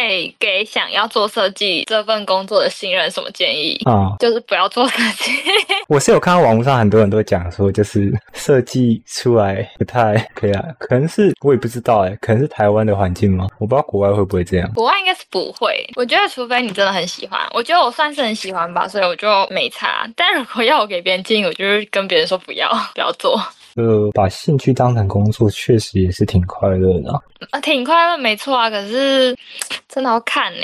会给想要做设计这份工作的新人什么建议？啊、就是不要做设计。我是有看到网络上很多人都讲说，就是设计出来不太可以啊，可能是我也不知道哎、可能是台湾的环境吗？我不知道国外会不会这样。国外应该是不会，我觉得除非你真的很喜欢，我觉得我算是很喜欢吧，所以我就没差。但如果要我给别人建议，我就是跟别人说不要，不要做。呃，把兴趣当成工作，确实也是挺快乐的啊、啊，挺快乐，没错啊。可是真的要看呢、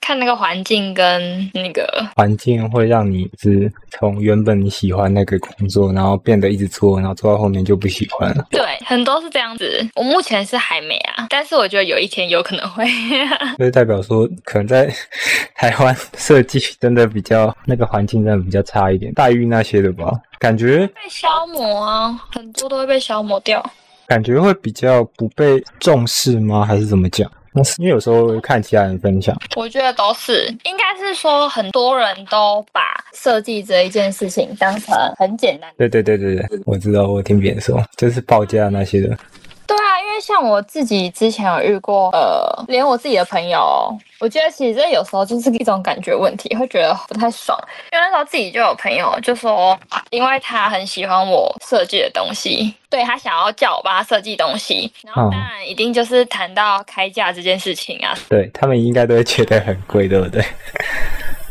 看那个环境跟那个环境会让你是从原本你喜欢那个工作，然后变得一直做，然后做到后面就不喜欢了。对，很多是这样子。我目前是还没啊，但是我觉得有一天有可能会。所以代表说，可能在 台湾设计真的比较那个环境真的比较差一点，待遇那些的吧，感觉被消磨啊，很多都会被消磨掉。感觉会比较不被重视吗？还是怎么讲？那是因为有时候会看其他人分享，我觉得都是，应该是说很多人都把设计这一件事情当成很简单的。对对对对对，我知道，我听别人说，就是报价那些的，像我自己之前有遇过，呃，连我自己的朋友，我觉得其实这有时候就是一种感觉问题，会觉得不太爽。因为那时候自己就有朋友就说，因为他很喜欢我设计的东西，对他想要叫我帮他设计东西，然后嗯当然一定就是谈到开价这件事情啊，对他们应该都会觉得很贵，对不对？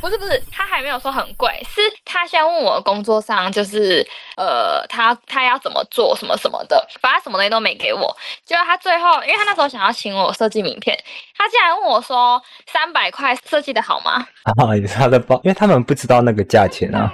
不是不是，他还没有说很贵，是他先问我工作上就是呃，他他要怎么做什么什么的，反正什么东西都没给我。结果他最后，因为他那时候想要请我设计名片，他竟然问我说三百块设计的好吗？啊，也是他的包，因为他们不知道那个价钱啊，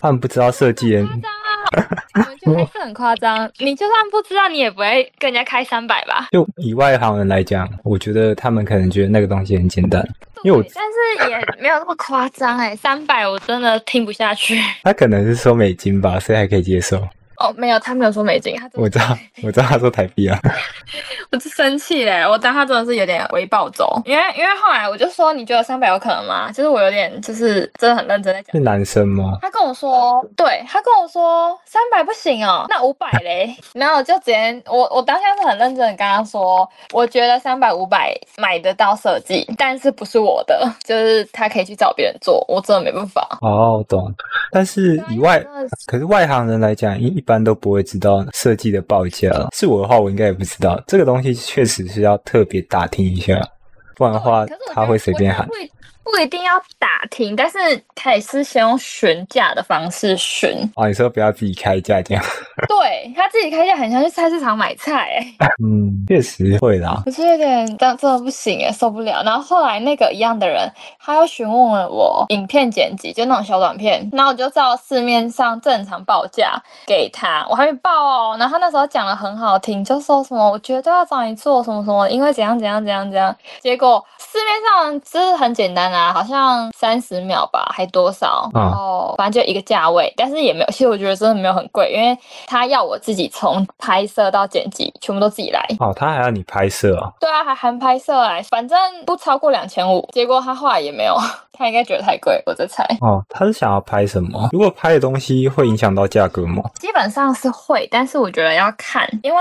他们不知道设计人夸张啊！我觉得还是很夸张。你就算不知道，你也不会跟人家开三百吧？就以外行人来讲，我觉得他们可能觉得那个东西很简单，因为我但是也没有那么夸张哎，三百我真的听不下去。他可能是说美金吧，所以还可以接受。哦，没有，他没有说美金，他我知道，我知道他说台币啊，我是生气嘞，我当他真的是有点微暴走，因为因为后来我就说你觉得三百有可能吗？就是我有点就是真的很认真在讲是。男生吗？他跟我说，对他跟我说三百不行哦，那五百嘞。然后我就直接我我当下是很认真的跟他说，我觉得三百五百买得到设计，但是不是我的，就是他可以去找别人做，我真的没办法。哦，我懂。但是以外，可是外行人来讲，一一般都不会知道设计的报价。是我的话，我应该也不知道。这个东西确实是要特别打听一下，不然的话他会随便喊不一定要打听，但是可以是先用询价的方式询。哦，你说不要自己开价这样？对他自己开价很像去菜市场买菜哎、嗯，确实会啦。可是有点真真的不行哎，受不了。然后后来那个一样的人，他又询问了我影片剪辑，就那种小短片，然后我就照市面上正常报价给他，我还没报哦。然后他那时候讲的很好听，就说什么我绝对要找你做什么什么，因为怎样怎样怎样怎样。结果市面上就是很简单啊，好像三十秒吧，还多少，嗯然后反正就一个价位，但是也没有，其实我觉得真的没有很贵，因为他要我自己从拍摄到剪辑全部都自己来。哦，他还要你拍摄啊？对啊，还含拍摄哎，反正不超过两千五。结果他后来也没有，他应该觉得太贵，我在猜。哦，他是想要拍什么？如果拍的东西会影响到价格吗？基本上是会，但是我觉得要看，因为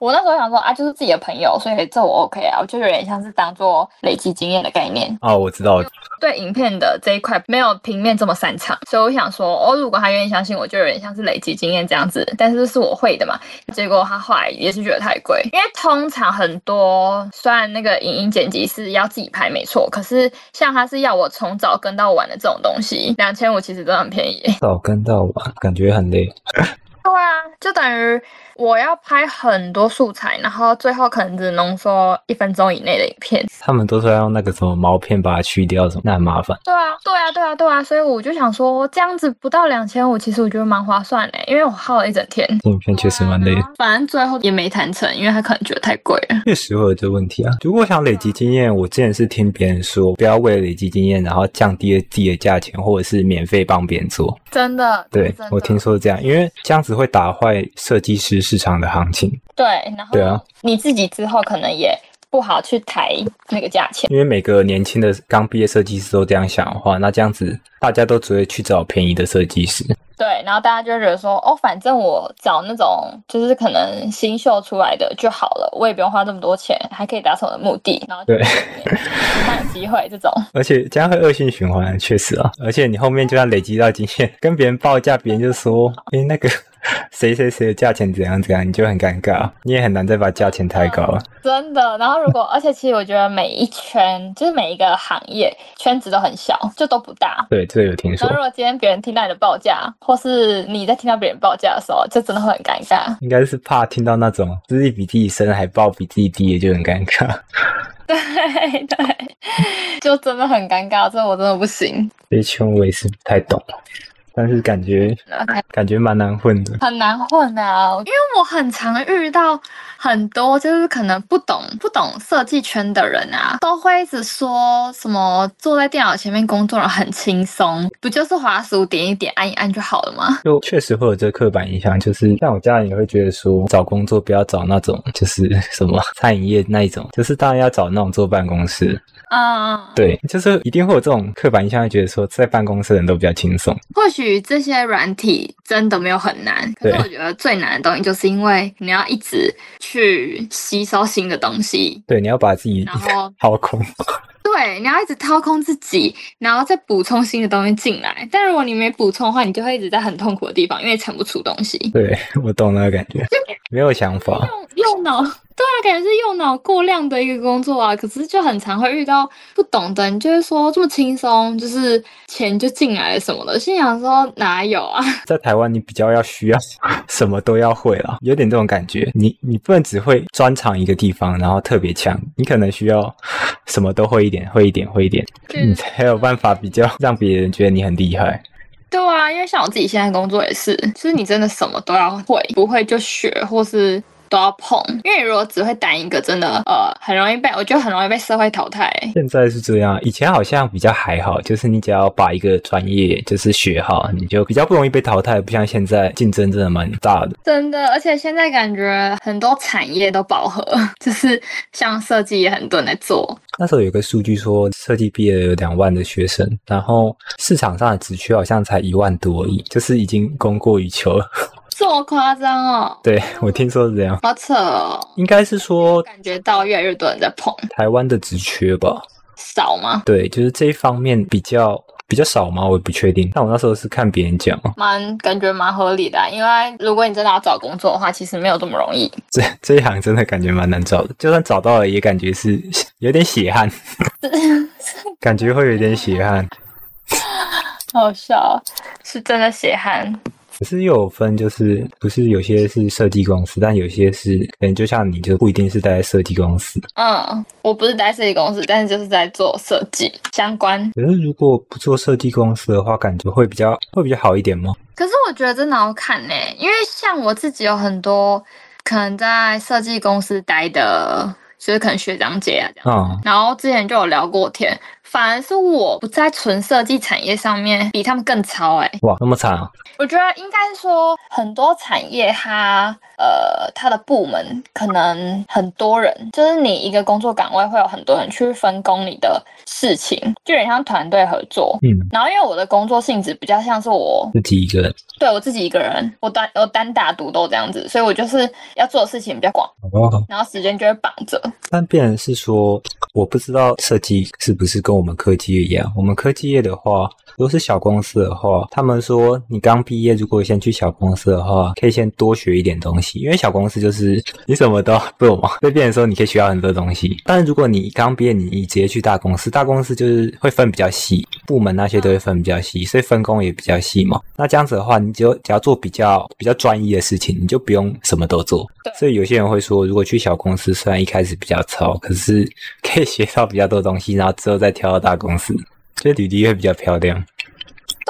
我那时候想说啊，就是自己的朋友，所以这我 OK 啊，我就有点像是当做累积经验的概念。哦，我知道，对影片的这一块没有平面这么擅长，所以我想说，哦，如果他愿意相信我，就有点像是累积经验这样子。但是这是我会的嘛，结果他后来也是觉得太贵，因为通常很多虽然那个影音剪辑是要自己拍没错，可是像他是要我从早跟到晚的这种东西，两千五其实真的很便宜。早跟到晚，感觉很累。对啊，就等于我要拍很多素材，然后最后可能只浓缩一分钟以内的影片。他们都是要用那个什么毛片把它去掉，什么那很麻烦。对啊，对啊，对啊，对啊，所以我就想说，这样子不到两千五，其实我觉得蛮划算的，因为我耗了一整天。影片确实蛮累的。反正最后也没谈成，因为他可能觉得太贵了。确实会有这个问题啊。如果想累积经验，我之前是听别人说，不要为了累积经验，然后降低了自己的价钱，或者是免费帮别人做。真的，对的我听说是这样，因为这样子会打坏设计师市场的行情。对，然后对啊你自己之后可能也不好去抬那个价钱。因为每个年轻的刚毕业设计师都这样想的话，那这样子大家都只会去找便宜的设计师。对，然后大家就觉得说，哦，反正我找那种就是可能新秀出来的就好了，我也不用花这么多钱，还可以达成我的目的。然后对其他有机会这种。而且这样会恶性循环，确实啊。而且你后面就算累积到经验，跟别人报价，别人就说，诶那个 谁谁谁的价钱怎样怎样，你就很尴尬，你也很难再把价钱抬高了。真的，然后如果，而且其实我觉得每一圈就是每一个行业圈子都很小，就都不大。对，这个有听说然后。如果今天别人听到你的报价，或是你在听到别人报价的时候，就真的会很尴尬。应该是怕听到那种资历比自己深还报比自己低的，就很尴尬。对对，就真的很尴尬，这我真的不行，这一圈我也是不太懂，但是感觉感觉蛮难混的。很难混啊。因为我很常遇到很多就是可能不懂不懂设计圈的人啊，都会一直说什么坐在电脑前面工作人很轻松，不就是滑鼠点一点按一按就好了吗？就确实会有这个刻板印象，就是像我家人也会觉得说，找工作不要找那种就是什么餐饮业那一种，就是当然要找那种坐办公室。嗯，对，就是一定会有这种刻板印象，会觉得说在办公室的人都比较轻松。或许这些软体真的没有很难，可是我觉得最难的东西就是因为你要一直去吸收新的东西，对，你要把自己然后 掏空。对，你要一直掏空自己，然后再补充新的东西进来。但如果你没补充的话，你就会一直在很痛苦的地方，因为产不出东西。对我懂那个感觉，没有想法。用用脑，对啊，感觉是用脑过量的一个工作啊。可是就很常会遇到不懂的，你就会说这么轻松，就是钱就进来了什么的。心想说哪有啊？在台湾，你比较要需要什么都要会了，有点这种感觉。你你不能只会专长一个地方，然后特别强，你可能需要什么都会一点，会一点，会一点，嗯你才有办法比较让别人觉得你很厉害。对啊，因为像我自己现在工作也是，就是你真的什么都要会，不会就学，或是都要碰。因为如果只会单一个，真的呃很容易被，我觉得很容易被社会淘汰。现在是这样，以前好像比较还好，就是你只要把一个专业就是学好，你就比较不容易被淘汰，不像现在竞争真的蛮大的。真的，而且现在感觉很多产业都饱和，就是像设计也很多人在做。那时候有个数据说，设计毕业的有两万的学生，然后市场上的职缺好像才一万多而已，就是已经供过于求了。这么夸张哦？对我听说是这样，好扯哦！应该是说感觉到越来越多人在碰，台湾的职缺吧？少吗？对，就是这一方面比较比较少吗？我也不确定。但我那时候是看别人讲，蛮感觉蛮合理的啊、因为如果你真的要找工作的话，其实没有这么容易。这这一行真的感觉蛮难找的，就算找到了，也感觉是 有点血汗，感觉会有点血汗。好笑，是真的血汗。可是又有分，就是不是有些是设计公司，但有些是可能就像你就不一定是待在设计公司。嗯，我不是待设计公司，但是就是在做设计相关。可是如果不做设计公司的话，感觉会比较会比较好一点吗？可是我觉得真的要看呢、因为像我自己有很多可能在设计公司待的，就是可能学长姐啊这样。嗯、然后之前就有聊过天，反而是我不在纯设计产业上面比他们更超哎、哇，那么惨啊！我觉得应该说，很多产业它呃它的部门可能很多人，就是你一个工作岗位会有很多人去分工你的事情，就有点像团队合作。嗯，然后因为我的工作性质比较像是我自己一个人，对我自己一个人，我单我单打独斗这样子，所以我就是要做的事情比较广，哦，然后时间就会绑着。但变成是说，我不知道设计是不是跟我们科技业一样。我们科技业的话，如果是小公司的话，他们说你刚毕业，如果先去小公司的话，可以先多学一点东西，因为小公司就是你什么都做嘛，所以变成说你可以学到很多东西。但是如果你刚毕业，你你直接去大公司，大公司就是会分比较细，部门那些都会分比较细，所以分工也比较细嘛。那这样子的话，你只有只要做比较比较专一的事情，你就不用什么都做。所以有些人会说，如果去小公司，虽然一开始比较糙，可是可以学到比较多东西，然后之后再跳大公司，所以履历会比较漂亮。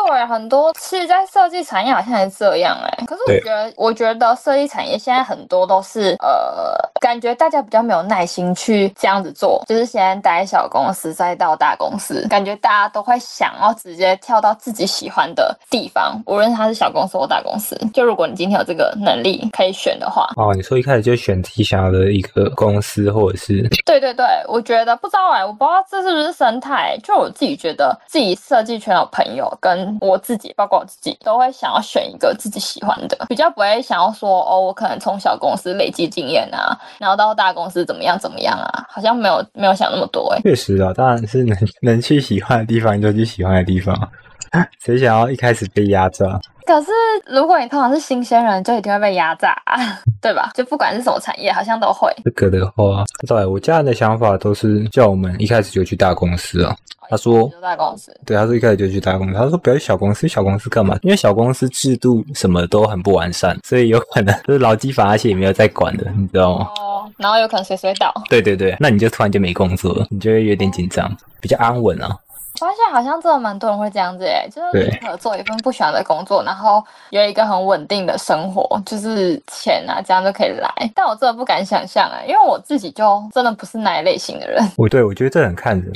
对，很多其实，在设计产业好像也是这样哎、可是我觉得，我觉得设计产业现在很多都是呃，感觉大家比较没有耐心去这样子做，就是先待小公司，再到大公司，感觉大家都会想要直接跳到自己喜欢的地方，无论它是小公司或大公司。就如果你今天有这个能力可以选的话，哦，你说一开始就选自己想要的一个公司，或者是 对对对，我觉得不知道哎、我不知道这是不是生态。就我自己觉得自己设计圈有朋友跟人，我自己包括我自己，都会想要选一个自己喜欢的，比较不会想要说哦，我可能从小公司累积经验啊，然后到大公司怎么样怎么样啊，好像没有没有想那么多哎。确实啊，当然是能 能去喜欢的地方就去喜欢的地方，谁想要一开始被压榨？可是如果你通常是新鲜人，就一定会被压榨，对吧？就不管是什么产业，好像都会。这个的话，对我家人的想法都是叫我们一开始就去大公司啊。他说大公司，对，他说一开始就去大公司。他说不要去小公司，小公司干嘛？因为小公司制度什么都很不完善，所以有可能 就是劳基法那些也没有在管的，你知道吗？哦，然后有可能随随倒。对对对，那你就突然就没工作了，你就会有点紧张，比较安稳啊。发现好像真的蛮多人会这样子诶，就是宁可做一份不喜欢的工作，然后有一个很稳定的生活，就是钱啊，这样就可以来。但我真的不敢想象诶，因为我自己就真的不是那一类型的人。我对我觉得这很看人，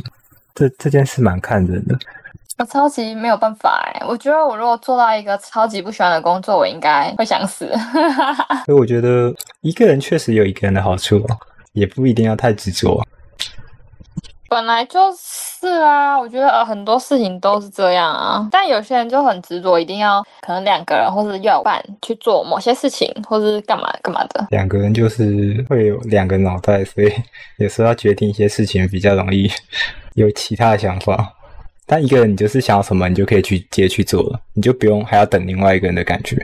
这这件事蛮看人的。我超级没有办法诶，我觉得我如果做到一个超级不喜欢的工作，我应该会想死。所以我觉得一个人确实有一个人的好处，也不一定要太执着。本来就是啊，我觉得呃很多事情都是这样啊，但有些人就很执着，一定要可能两个人或是要伴去做某些事情，或是干嘛干嘛的。两个人就是会有两个脑袋，所以 有时候要决定一些事情比较容易有其他的想法。但一个人你就是想要什么，你就可以去直接去做了，你就不用还要等另外一个人的感觉。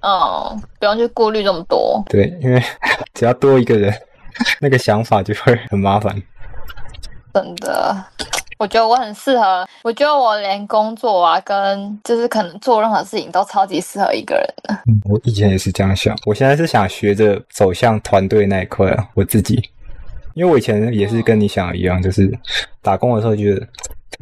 嗯，不用去顾虑这么多。对，因为 只要多一个人，那个想法就会很麻烦。真的，我觉得我很适合。我觉得我连工作啊，跟就是可能做任何事情都超级适合一个人的。嗯，我以前也是这样想。我现在是想学着走向团队那一块啊，我自己。因为我以前也是跟你想的一样，就是打工的时候觉得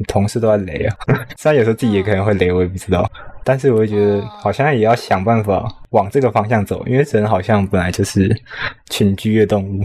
同事都在雷啊。虽然有时候自己也可能会雷，我也不知道。但是我会觉得好像也要想办法往这个方向走，因为人好像本来就是群居的动物。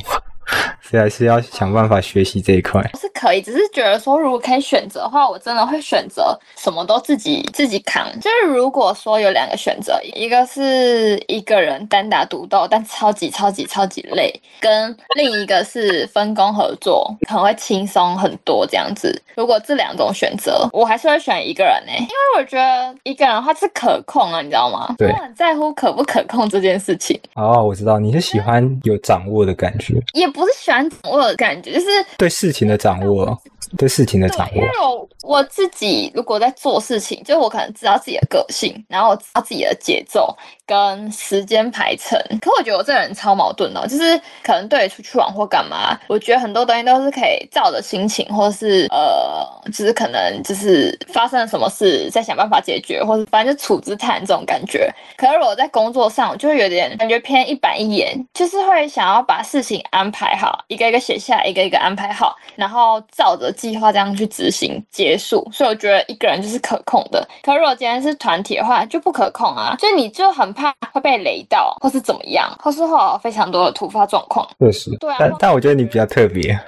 所以还是要想办法学习这一块，是可以，只是觉得说，如果可以选择的话，我真的会选择什么都自己自己扛。就是如果说有两个选择，一个是一个人单打独斗，但超级超级超级累，跟另一个是分工合作，可能会轻松很多这样子。如果这两种选择，我还是会选一个人呢，因为我觉得一个人的话是可控啊，你知道吗？对，我很在乎可不可控这件事情。哦，我知道你是喜欢有掌握的感觉，也不是喜掌握的感觉，就是对事情的掌握，对事情的掌握。因为我我自己如果在做事情，就我可能知道自己的个性，然后我知道自己的节奏跟时间排程。可我觉得我这个人超矛盾的，就是可能对出去玩或干嘛，我觉得很多东西都是可以照着心情，或是呃，就是可能就是发生了什么事，再想办法解决，或者反正就处之泰这种感觉。可是我在工作上，我就会有点感觉偏一板一眼，就是会想要把事情安排好，一个一个写下，一个一个安排好，然后照着计划这样去执行结束。所以我觉得一个人就是可控的。可如果今天是团体的话，就不可控啊，所以你就很怕会被雷到，或是怎么样，或是会有非常多的突发状况。确实，对啊。但但我觉得你比较特别。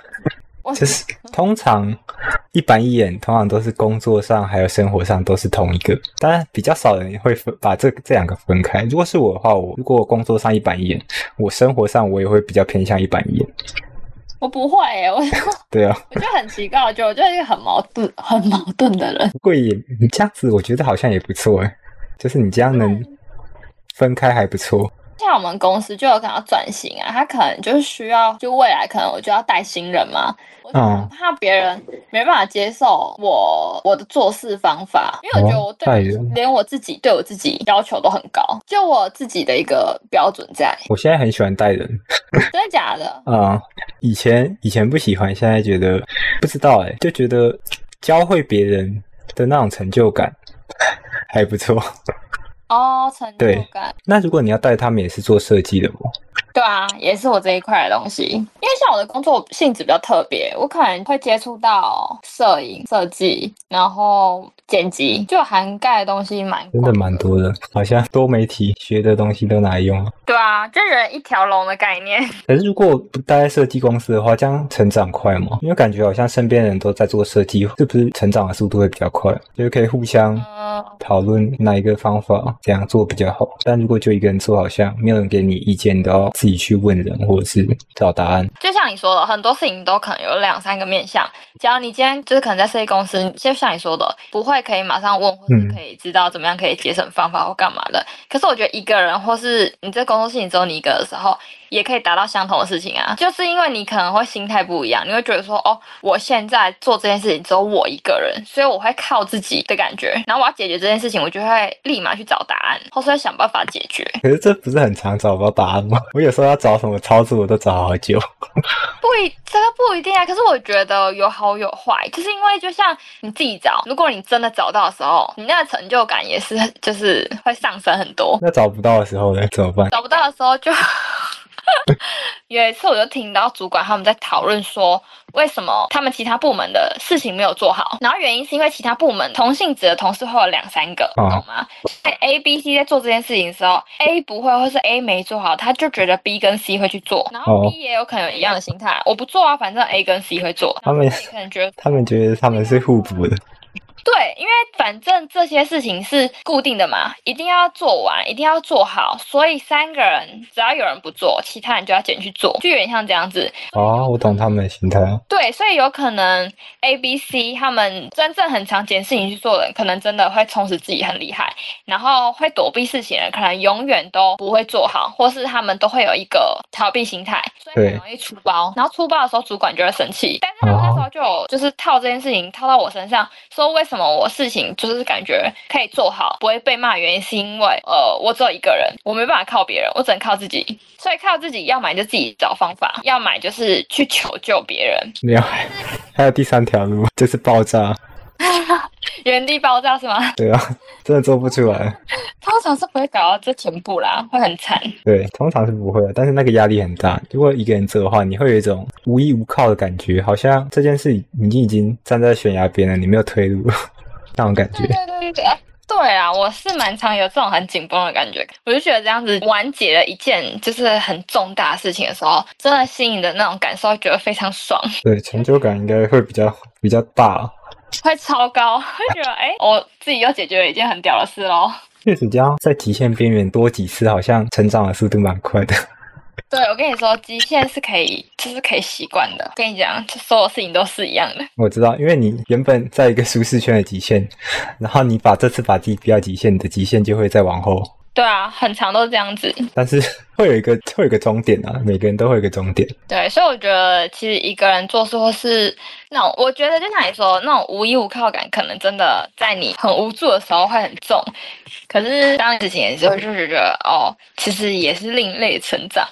就是通常一板一眼，通常都是工作上还有生活上都是同一个，当然比较少人会分把这这两个分开。如果是我的话，我如果工作上一板一眼，我生活上我也会比较偏向一板一眼。我不会欸，我 对啊，我就很奇怪，我觉得我就是一个很矛盾、很矛盾的人。不过也你这样子，我觉得好像也不错哎，就是你这样能分开还不错。像我们公司就有可能要转型啊，他可能就是需要，就未来可能我就要带新人嘛，我怕别人没办法接受我我的做事方法，因为我觉得我对连我自己对我自己要求都很高，就我自己的一个标准在。我现在很喜欢带人，真的假的？啊，以前以前不喜欢，现在觉得不知道哎，就觉得教会别人的那种成就感还不错。哦，成就感。那如果你要带他们，也是做设计的不？对啊，也是我这一块的东西。因为像我的工作性质比较特别，我可能会接触到摄影、设计，然后剪辑，就涵盖的东西蛮真的蛮多的，好像多媒体学的东西都拿来用了。对啊，就人一条龙的概念。可是如果不待在设计公司的话，这样成长快吗？因为感觉好像身边人都在做设计，是不是成长的速度会比较快？就是可以互相嗯，讨论哪一个方法怎样做比较好。但如果就一个人做，好像没有人给你意见，你都要自己去问人或者是找答案。就像你说的，很多事情都可能有两三个面向。假如你今天就是可能在设计公司，就像你说的，不会可以马上问，或是可以知道怎么样可以节省方法或干嘛的。可是我觉得一个人，或是你这工作事情只有你一个的时候，也可以达到相同的事情啊。就是因为你可能会心态不一样，你会觉得说，哦，我现在做这件事情只有我一个人，所以我会靠自己的感觉。然后我要解决这件事情，我就会立马去找答案，或是想办法解决。可是这不是很常找不到答案吗？我有时候要找什么操作，我都找好久。不一，这个不一定啊。可是我觉得有好有坏，就是因为就像你自己找，如果你真的找到的时候，你那个成就感也是就是会上升很多。那找不到的时候呢？怎么办？找不到的时候就。有一次，我就听到主管他们在讨论说，为什么他们其他部门的事情没有做好？然后原因是因为其他部门同性质的同事会有两三个，懂吗？在 A、B、C 在做这件事情的时候，A 不会，或是 A 没做好，他就觉得 B 跟 C 会去做，然后 B 也有可能有一样的心态，我不做啊，反正 A 跟 C 会做。他们可能觉得，他们觉得他们是互补的。对，因为反正这些事情是固定的嘛，一定要做完，一定要做好，所以三个人只要有人不做，其他人就要捡去做，就有点像这样子。哦，我懂他们的心态。对，所以有可能 A、B、C 他们真正很常捡事情去做的人，可能真的会充实自己很厉害，然后会躲避事情的人，可能永远都不会做好，或是他们都会有一个逃避心态，所以很容易出包。然后出包的时候，主管就会生气。但是他们那时候就有就是套这件事情套到我身上，说为什么？么？我事情就是感觉可以做好，不会被骂。原因是因为，呃，我只有一个人，我没办法靠别人，我只能靠自己。所以靠自己，要买就自己找方法，要买就是去求救别人。没有，还有第三条路，就是爆炸。原地爆炸是吗？对啊，真的做不出来。通常是不会搞到这全部啦，会很惨。对，通常是不会的，但是那个压力很大。如果一个人做的话，你会有一种无依无靠的感觉，好像这件事已经已经站在悬崖边了，你没有退路 那种感觉。对对对对。对啊，我是蛮常有这种很紧绷的感觉，我就觉得这样子完结了一件就是很重大的事情的时候，真的心里的那种感受，觉得非常爽。对，成就感应该会比较比较大。会超高，会觉得哎，我自己又解决了一件很屌的事喽。确实，这样在极限边缘多几次，好像成长的速度蛮快的。对，我跟你说，极限是可以，就是可以习惯的。跟你讲，所有事情都是一样的。我知道，因为你原本在一个舒适圈的极限，然后你把这次把自己逼到极限，你的极限就会再往后。对啊，很长都是这样子。但是会有一个会有一个终点啊，每个人都会有一个终点。对，所以我觉得其实一个人做事或是那种，我觉得就像你说那种无依无靠感，可能真的在你很无助的时候会很重。可是当事情的时候，就是觉得哦，其实也是另类成长。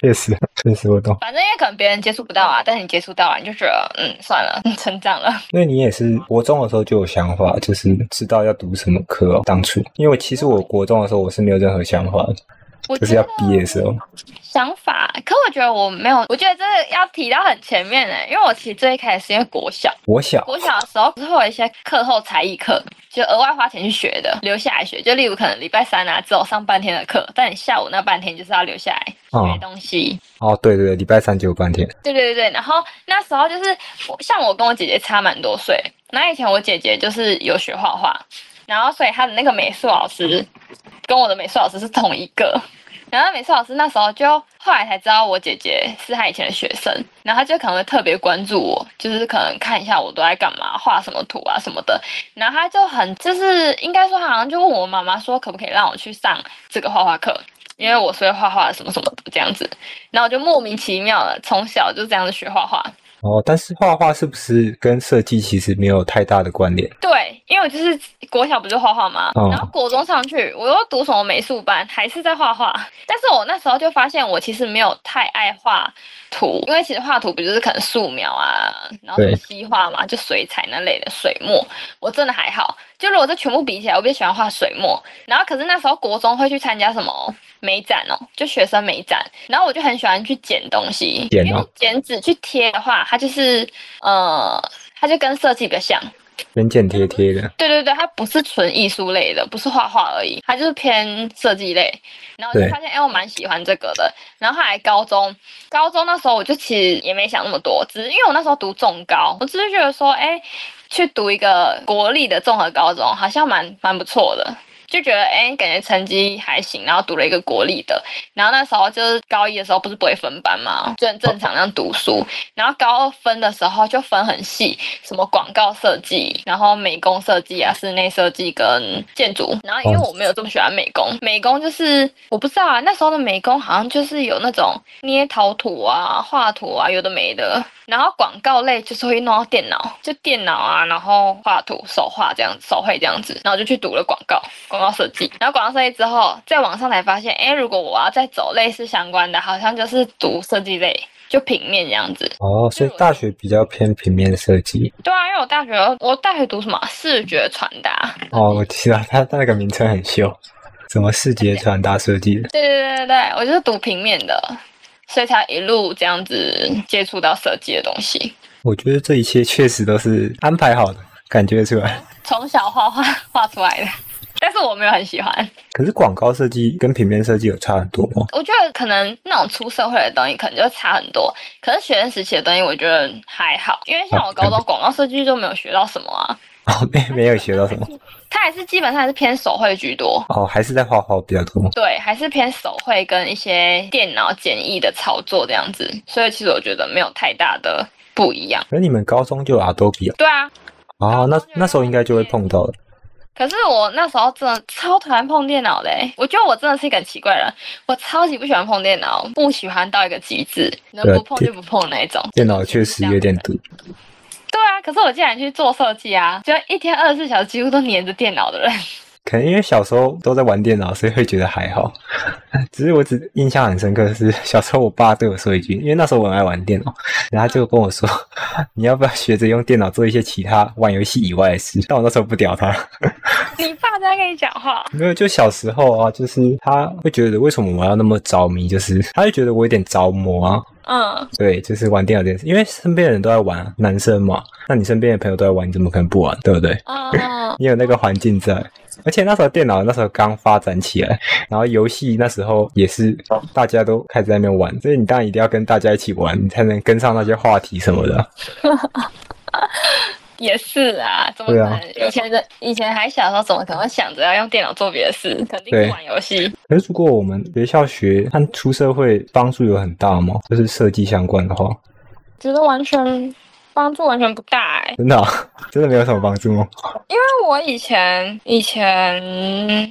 确实，确实我懂。反正因为可能别人接触不到啊，但是你接触到了，你就觉得嗯，算了，成长了。因为你也是国中的时候就有想法，就是知道要读什么科。当初，因为其实我国中的时候我是没有任何想法的。就是要毕业的时候，想法。可我觉得我没有，我觉得这个要提到很前面呢，因为我其实最一开始是因为国小，国小，国小的时候不是会有一些课后才艺课，就额外花钱去学的，留下来学。就例如可能礼拜三啊，只有上半天的课，但你下午那半天就是要留下来学东西。哦，对对对，礼拜三就有半天。对对对对，然后那时候就是像我跟我姐姐差蛮多岁，那以前我姐姐就是有学画画，然后所以他的那个美术老师。跟我的美术老师是同一个，然后美术老师那时候就后来才知道我姐姐是他以前的学生，然后他就可能会特别关注我，就是可能看一下我都在干嘛，画什么图啊什么的，然后他就很就是应该说好像就问我妈妈说可不可以让我去上这个画画课，因为我是会画画什么什么的这样子，然后我就莫名其妙的从小就这样子学画画。哦，但是画画是不是跟设计其实没有太大的关联？对，因为我就是国小不就画画吗？然后国中上去，我又读什么美术班，还是在画画。但是我那时候就发现，我其实没有太爱画图，因为其实画图不就是可能素描啊，然后西画嘛，就水彩那类的水墨，我真的还好。就如果这全部比起来，我比较喜欢画水墨。然后可是那时候国中会去参加什么？美展哦，就学生美展，然后我就很喜欢去剪东西，因为剪纸去贴的话，它就是呃，它就跟设计比较像，剪剪贴贴的。对对对，它不是纯艺术类的，不是画画而已，它就是偏设计类。然后我就发现，哎，我蛮喜欢这个的。然后后来高中，高中那时候我就其实也没想那么多，只是因为我那时候读重高，我只是觉得说，哎，去读一个国立的综合高中好像蛮蛮不错的。就觉得哎，感觉成绩还行，然后读了一个国立的，然后那时候就是高一的时候不是不会分班嘛，就很正常那样读书，然后高二分的时候就分很细，什么广告设计，然后美工设计啊，室内设计跟建筑，然后因为我没有这么喜欢美工，美工就是我不知道啊，那时候的美工好像就是有那种捏陶土啊、画图啊，有的没的。然后广告类就是会弄到电脑，就电脑啊，然后画图、手画这样子，手绘这样子，然后就去读了广告、广告设计。然后广告设计之后，在网上才发现，哎，如果我要再走类似相关的，好像就是读设计类，就平面这样子。哦，所以大学比较偏平面设计。对啊，因为我大学我大学读什么视觉传达。哦，我知道它它那个名称很秀，什么视觉传达设计的。对对对对对，我就是读平面的。所以才一路这样子接触到设计的东西。我觉得这一切确实都是安排好的，感觉出来。从小画画画出来的，但是我没有很喜欢。可是广告设计跟平面设计有差很多吗？我觉得可能那种出社会的东西可能就差很多，可是学生时期的东西我觉得还好，因为像我高中广告设计就没有学到什么啊。哦，没没有学到什么。它还是基本上还是偏手绘居多。哦，还是在画画比较多。对，还是偏手绘跟一些电脑简易的操作这样子，所以其实我觉得没有太大的不一样。可是你们高中就有 Adobe 啊？对啊。哦，那那时候应该就会碰到了。可是我那时候真的超讨厌碰电脑的，我觉得我真的是一个很奇怪人，我超级不喜欢碰电脑，不喜欢到一个极致，能不碰就不碰那一种。电脑确实有点毒。对啊，可是我既然去做设计啊，就一天二十四小时几乎都黏着电脑的人。可能因为小时候都在玩电脑，所以会觉得还好。只是我只印象很深刻的是，小时候我爸对我说一句，因为那时候我很爱玩电脑，然后他就跟我说：“ 你要不要学着用电脑做一些其他玩游戏以外的事？” 但我那时候不屌他。你爸在跟你讲话？没有，就小时候啊，就是他会觉得为什么我要那么着迷，就是他会觉得我有点着魔啊。嗯，对，就是玩电脑这件事，因为身边的人都在玩，男生嘛，那你身边的朋友都在玩，你怎么可能不玩？对不对？嗯，你有那个环境在，而且那时候电脑那时候刚发展起来，然后游戏那时候也是大家都开始在那边玩，所以你当然一定要跟大家一起玩，你才能跟上那些话题什么的。也是啊，怎么可能？以前的以前还小的时候，怎么可能会想着要用电脑做别的事？肯定是玩游戏。可是如果我们学校学和出社会帮助有很大吗？就是设计相关的话，觉得完全帮助完全不大哎、真的、啊、真的没有什么帮助吗？因为我以前以前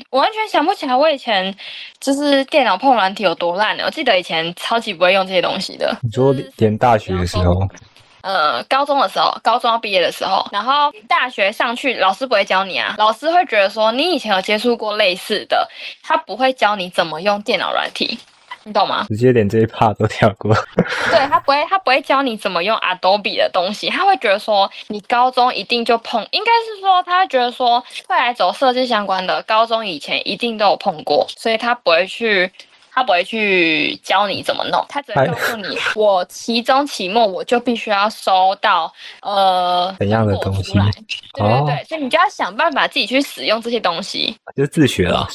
我完全想不起来，我以前就是电脑碰软体有多烂的。我记得以前超级不会用这些东西的。你说连大学的时候？呃，高中的时候，高中要毕业的时候，然后大学上去，老师不会教你啊，老师会觉得说你以前有接触过类似的，他不会教你怎么用电脑软体，你懂吗？直接连这一 part 都跳过。对他不会，他不会教你怎么用 Adobe 的东西，他会觉得说你高中一定就碰，应该是说他觉得说未来走设计相关的，高中以前一定都有碰过，所以他不会去。他不会去教你怎么弄，他只会告诉你，我期中、期末我就必须要收到呃怎样的东西，对对对，所以你就要想办法自己去使用这些东西，就自学了。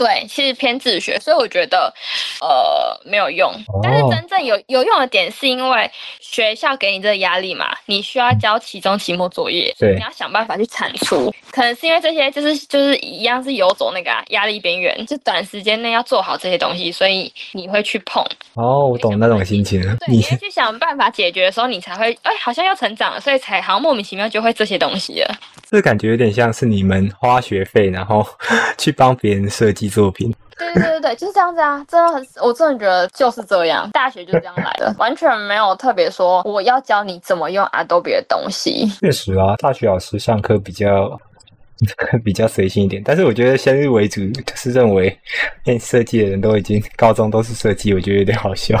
对，其实偏自学，所以我觉得呃没有用。但是真正有有用的点，是因为学校给你这个压力嘛，你需要交期中、期末作业，对，你要想办法去产出。可能是因为这些就是就是一样是游走那个压力边缘，就短时间内要做好这些东西，所以你会去碰。哦，我懂那种心情。对，你 去想办法解决的时候，你才会哎，好像要成长了，所以才好像莫名其妙就会这些东西了。这感觉有点像是你们花学费，然后 去帮别人设计作品。对对对对，就是这样子啊！真的很，我真的觉得就是这样，大学就是这样来的，完全没有特别说我要教你怎么用 Adobe 的东西。确实啊，大学老师上课比较 比较随性一点，但是我觉得先入为主，就是认为 练设计的人都已经高中都是设计，我觉得有点好笑。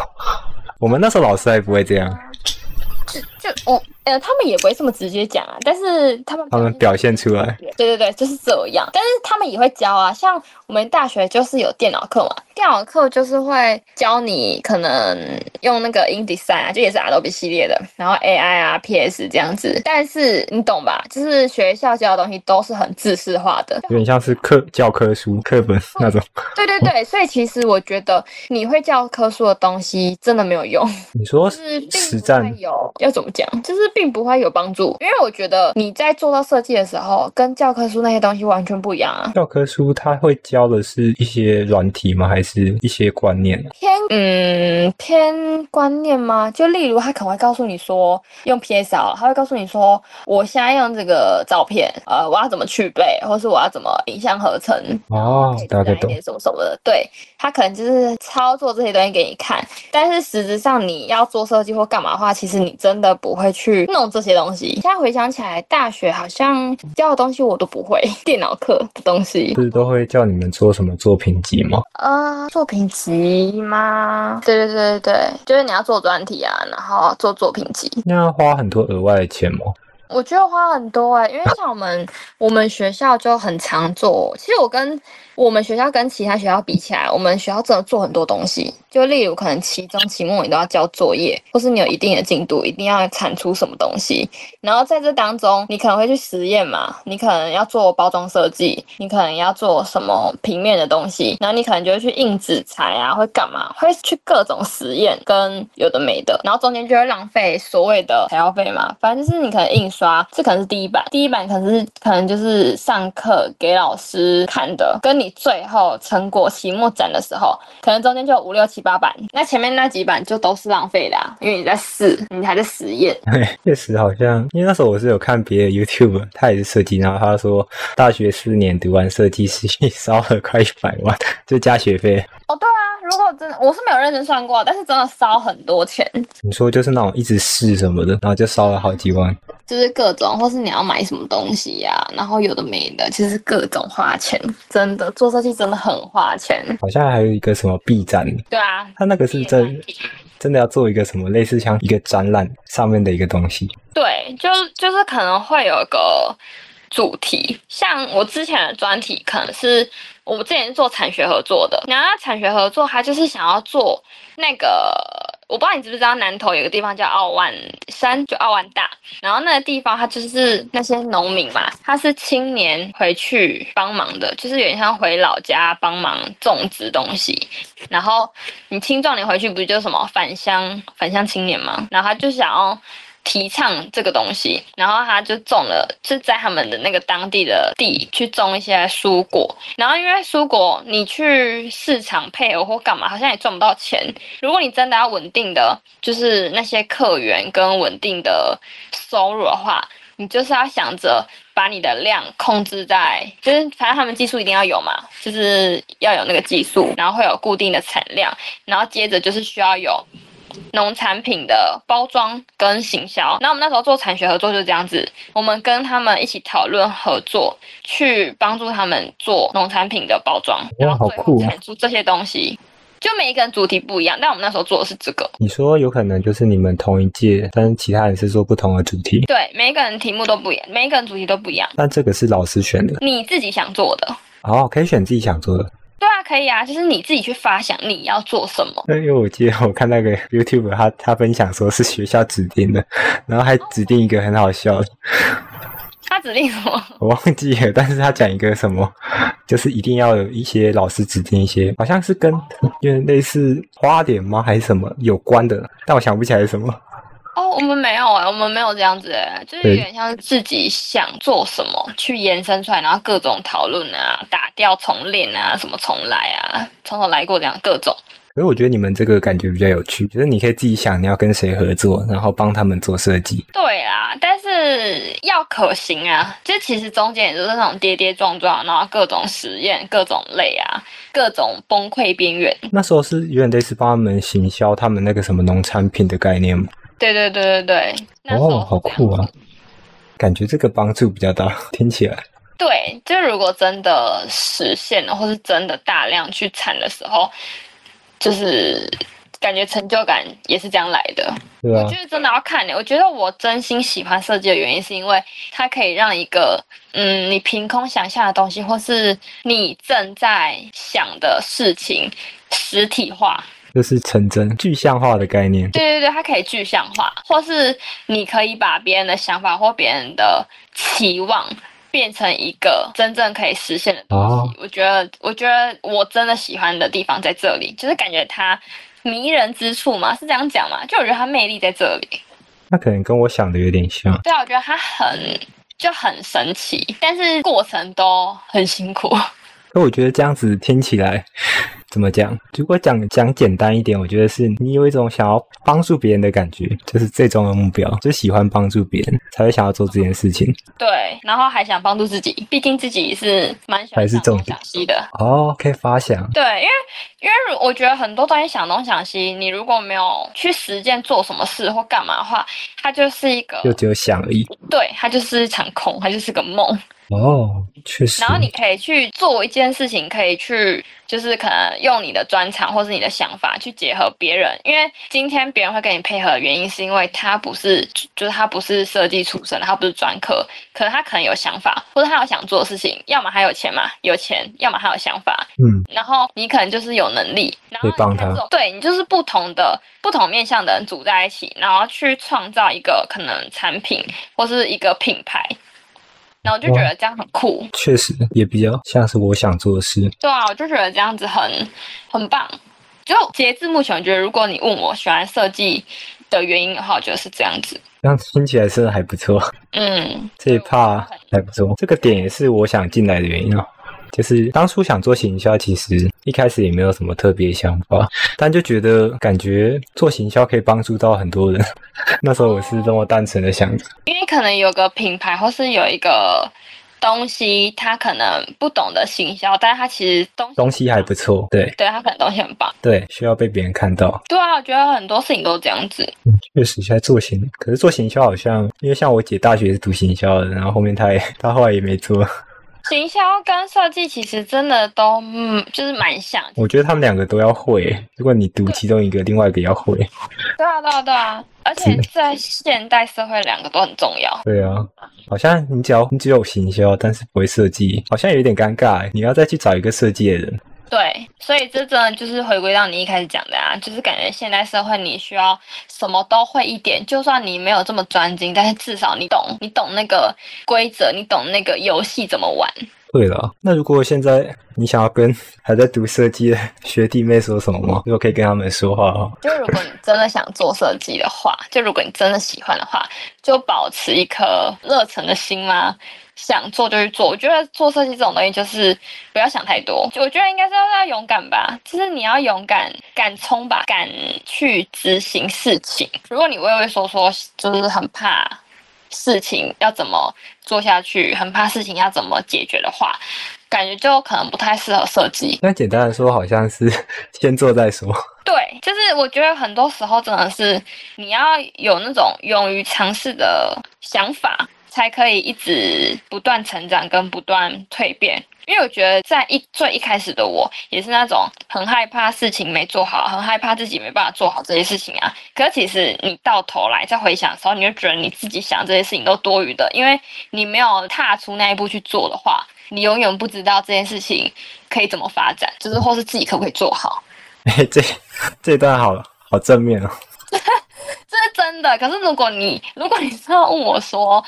我们那时候老师还不会这样。就我呃，他们也不会这么直接讲啊，但是他们他们表现出来，对对对，就是这样。但是他们也会教啊，像我们大学就是有电脑课嘛，电脑课就是会教你可能用那个 InDesign 啊，就也是 Adobe 系列的，然后 AI 啊、PS 这样子。但是你懂吧？就是学校教的东西都是很知识化的，有点像是课教科书、课本那种。对对对，所以其实我觉得你会教科书的东西真的没有用。你说是实战有要怎么讲，就是并不会有帮助，因为我觉得你在做到设计的时候，跟教科书那些东西完全不一样啊。教科书，它会教的是一些软体吗？还是一些观念？偏嗯偏观念吗？就例如他可能会告诉你说用 PS 好了，他会告诉你说我现在用这个照片，呃，我要怎么去背，或是我要怎么影像合成，哦，大概懂。什么什么的。对他可能就是操作这些东西给你看，但是实质上你要做设计或干嘛的话，其实你真的不会去弄这些东西。现在回想起来，大学好像教的东西我都不会，电脑课的东西。是都会叫你们做什么作品集吗？呃，作品集吗？对对对对对，就是你要做专题啊，然后做作品集。那要花很多额外的钱吗？我觉得花很多哎、因为像我们我们学校就很常做。其实我跟我们学校跟其他学校比起来，我们学校真的做很多东西。就例如可能期中、期末你都要交作业，或是你有一定的进度，一定要产出什么东西。然后在这当中，你可能会去实验嘛，你可能要做包装设计，你可能要做什么平面的东西，然后你可能就会去印纸材啊，会干嘛？会去各种实验跟有的没的，然后中间就会浪费所谓的材料费嘛。反正就是你可能印刷，这可能是第一版，第一版可能是可能就是上课给老师看的，跟你最后成果期末展的时候，可能中间就有五六七八版，那前面那几版就都是浪费的啊，因为你在试，你还在实验。对，确实好像，因为那时候我是有看别的 YouTube，他也是设计，然后他说大学四年读完设计师烧了快一百万，就加学费。哦，对啊，如果真的我是没有认真算过，但是真的烧很多钱，你说就是那种一直试什么的，然后就烧了好几万。就是各种，或是你要买什么东西呀、然后有的没的，其实各种花钱，真的做设计真的很花钱。好像还有一个什么 B 展，对啊，他那个是真真的要做一个什么类似像一个展览上面的一个东西。对，就就是可能会有一个主题，像我之前的专题可能是我之前是做产学合作的，然后产学合作他就是想要做那个。我不知道你知不知道，南投有个地方叫奥万山，就奥万大。然后那个地方，它就是那些农民嘛，他是青年回去帮忙的，就是有点像回老家帮忙种植东西。然后你青壮年回去不就什么返乡返乡青年嘛？然后他就想要提倡这个东西，然后他就种了，就在他们的那个当地的地去种一些蔬果。然后因为蔬果你去市场配合或干嘛，好像也赚不到钱。如果你真的要稳定的，就是那些客源跟稳定的收入的话，你就是要想着把你的量控制在，就是反正他们技术一定要有嘛，就是要有那个技术，然后会有固定的产量，然后接着就是需要有农产品的包装跟行销。那我们那时候做产学合作就是这样子，我们跟他们一起讨论合作，去帮助他们做农产品的包装，然后最后产出这些东西。就每一个人主题不一样，但我们那时候做的是这个。你说有可能就是你们同一届，但是其他人是做不同的主题，对，每一个人题目都不一样，每一个人主题都不一样，但这个是老师选的。你自己想做的。哦，可以选自己想做的。对啊，可以啊，就是你自己去发想你要做什么。那因为我记得我看那个 YouTube，他他分享说是学校指定的，然后还指定一个很好笑的，他指定什么？我忘记了，但是他讲一个什么，就是一定要有一些老师指定一些，好像是跟因为类似花点吗还是什么有关的，但我想不起来是什么。哦，我们没有哎、我们没有这样子哎、就是有点像是自己想做什么去延伸出来，然后各种讨论啊，打掉重练啊，什么重来啊，从头来过这样各种。可是我觉得你们这个感觉比较有趣，就是你可以自己想你要跟谁合作，然后帮他们做设计。对啦，但是要可行啊，就其实中间也就是那种跌跌撞撞，然后各种实验、各种累啊，各种崩溃边缘。那时候是有点类似帮他们行销他们那个什么农产品的概念吗？对对对对对，那时候哦，好酷啊！感觉这个帮助比较大，听起来。对，就如果真的实现了，或是真的大量去产的时候，就是感觉成就感也是这样来的。对啊我觉，得真的要看欸你。我觉得我真心喜欢设计的原因，是因为它可以让一个嗯，你凭空想象的东西，或是你正在想的事情实体化。就是成真具象化的概念。对对对，它可以具象化，或是你可以把别人的想法或别人的期望变成一个真正可以实现的东西。哦我觉得，我觉得我真的喜欢的地方在这里，就是感觉它迷人之处嘛，是这样讲嘛？就我觉得它魅力在这里。那可能跟我想的有点像。对啊，我觉得它很就很神奇，但是过程都很辛苦。可我觉得这样子听起来，怎么讲？如果讲讲简单一点，我觉得是你有一种想要帮助别人的感觉，就是最终的目标，就喜欢帮助别人，才会想要做这件事情。对，然后还想帮助自己，毕竟自己是蛮喜欢还是想东重点想西的。哦，可以发想，对，因为因为我觉得很多东西想东想西，你如果没有去实践做什么事或干嘛的话，它就是一个就只有想而已。对，它就是一场空，它就是个梦。哦，确实。然后你可以去做一件事情，可以去就是可能用你的专长或是你的想法去结合别人，因为今天别人会跟你配合的原因，是因为他不是就是他不是设计出身，他不是专科，可能他可能有想法，或者他有想做的事情，要么他有钱嘛，有钱，要么他有想法，嗯，然后你可能就是有能力，然后帮他对你就是不同的不同面向的人组在一起，然后去创造一个可能产品或是一个品牌，然后我就觉得这样很酷。确实也比较像是我想做的事。对啊，我就觉得这样子很很棒。就截至目前，我觉得如果你问我喜欢设计的原因的话，我觉得是这样子。这样听起来真的还不错，嗯，这一趴还不错。这个点也是我想进来的原因啊。就是当初想做行销，其实一开始也没有什么特别想法，但就觉得感觉做行销可以帮助到很多人。那时候我是这么单纯的想着，因为可能有个品牌或是有一个东西，他可能不懂得行销，但是他其实东西东西还不错，对对他可能东西很棒。对，需要被别人看到。对啊，我觉得很多事情都是这样子。确实，现在做行，可是做行销好像，因为像我姐大学是读行销的，然后后面她也她后来也没做。行销跟设计其实真的都嗯，就是蛮像。我觉得他们两个都要会，如果你读其中一个，另外一个要会。对啊，对啊，对啊。而且在现代社会，两个都很重要。对啊，好像你只要你只有行销，但是不会设计，好像有点尴尬欸。你要再去找一个设计的人。对，所以这真的就是回归到你一开始讲的啊，就是感觉现代社会你需要什么都会一点，就算你没有这么专精，但是至少你懂，你懂那个规则，你懂那个游戏怎么玩。对了，那如果现在你想要跟还在读设计的学弟妹说什么吗？如果可以跟他们说话哦。就如果你真的想做设计的话，就如果你真的喜欢的话，就保持一颗热忱的心嘛，想做就去做。我觉得做设计这种东西就是不要想太多，就我觉得应该是要要勇敢吧，就是你要勇敢，敢冲吧，敢去执行事情。如果你畏畏缩缩，就是很怕事情要怎么做下去，很怕事情要怎么解决的话，感觉就可能不太适合设计。那简单的说，好像是 先做再说。对，就是我觉得很多时候真的是你要有那种勇于尝试的想法，才可以一直不断成长跟不断蜕变。因为我觉得在一最一开始的我，也是那种很害怕事情没做好，很害怕自己没办法做好这些事情啊。可是其实你到头来再回想的时候，你就觉得你自己想这些事情都多余的，因为你没有踏出那一步去做的话，你永远不知道这件事情可以怎么发展，就是或是自己可不可以做好。哎，这这段好好正面哦。这是真的。可是如果你如果你是要问我说，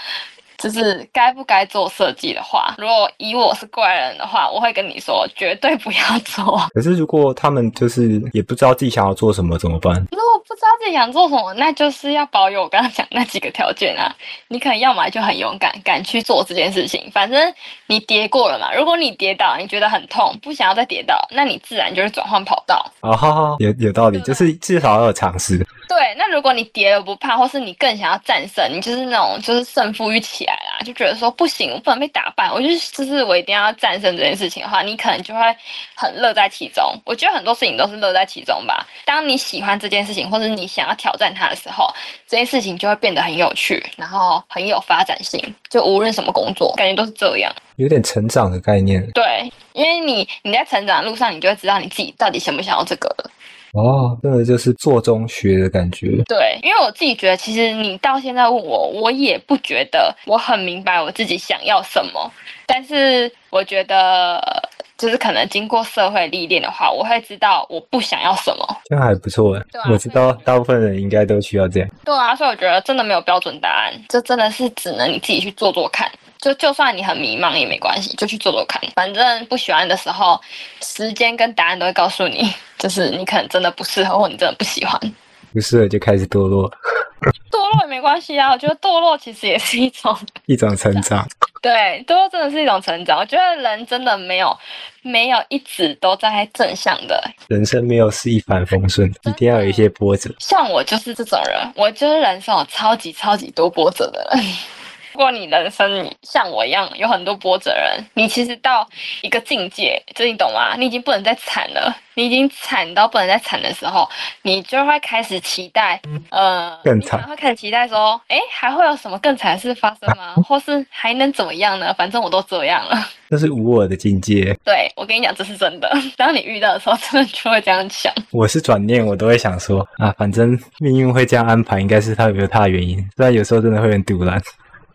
就是该不该做设计的话，如果以我是怪人的话，我会跟你说绝对不要做。可是如果他们就是也不知道自己想要做什么，怎么办？如果不知道自己想做什么，那就是要保有我刚刚讲那几个条件啊。你可能要么就很勇敢，敢去做这件事情，反正你跌过了嘛。如果你跌倒，你觉得很痛，不想要再跌倒，那你自然就是转换跑道。啊哈哈，有有道理，就是至少要有尝试。对，那如果你跌了不怕，或是你更想要战胜，你就是那种就是胜负欲起就觉得说不行，我不能被打败，我就是就是我一定要战胜这件事情的话，你可能就会很乐在其中。我觉得很多事情都是乐在其中吧。当你喜欢这件事情，或者你想要挑战它的时候，这件事情就会变得很有趣，然后很有发展性。就无论什么工作，感觉都是这样。有点成长的概念。对，因为你你在成长的路上，你就会知道你自己到底想不想要这个了。哦，真的就是做中学的感觉。对，因为我自己觉得，其实你到现在问我，我也不觉得我很明白我自己想要什么。但是我觉得，就是可能经过社会历练的话，我会知道我不想要什么。这样还不错对啊我知道大部分人应该都需要这样。对啊，所以我觉得真的没有标准答案，这真的是只能你自己去做做看。就就算你很迷茫也没关系，就去做做看。反正不喜欢的时候，时间跟答案都会告诉你，就是你可能真的不适合，或你真的不喜欢。不适合就开始堕落，堕落也没关系啊，我觉得堕落其实也是一种一种成长。对，堕落真的是一种成长。我觉得人真的没有没有一直都在正向的，人生没有是一帆风顺，一定要有一些波折。像我就是这种人，我就是人生有超级超级多波折的人。如果你人生像我一样有很多波折人，你其实到一个境界，就你懂吗？你已经不能再惨了，你已经惨到不能再惨的时候，你就会开始期待，呃，更惨会开始期待说，哎，还会有什么更惨的事发生吗？或是还能怎么样呢？反正我都这样了。这是无我的境界。对我跟你讲，这是真的。当你遇到的时候，真的就会这样想。我是转念，我都会想说啊，反正命运会这样安排，应该是他有他的原因。虽然有时候真的会很堵然。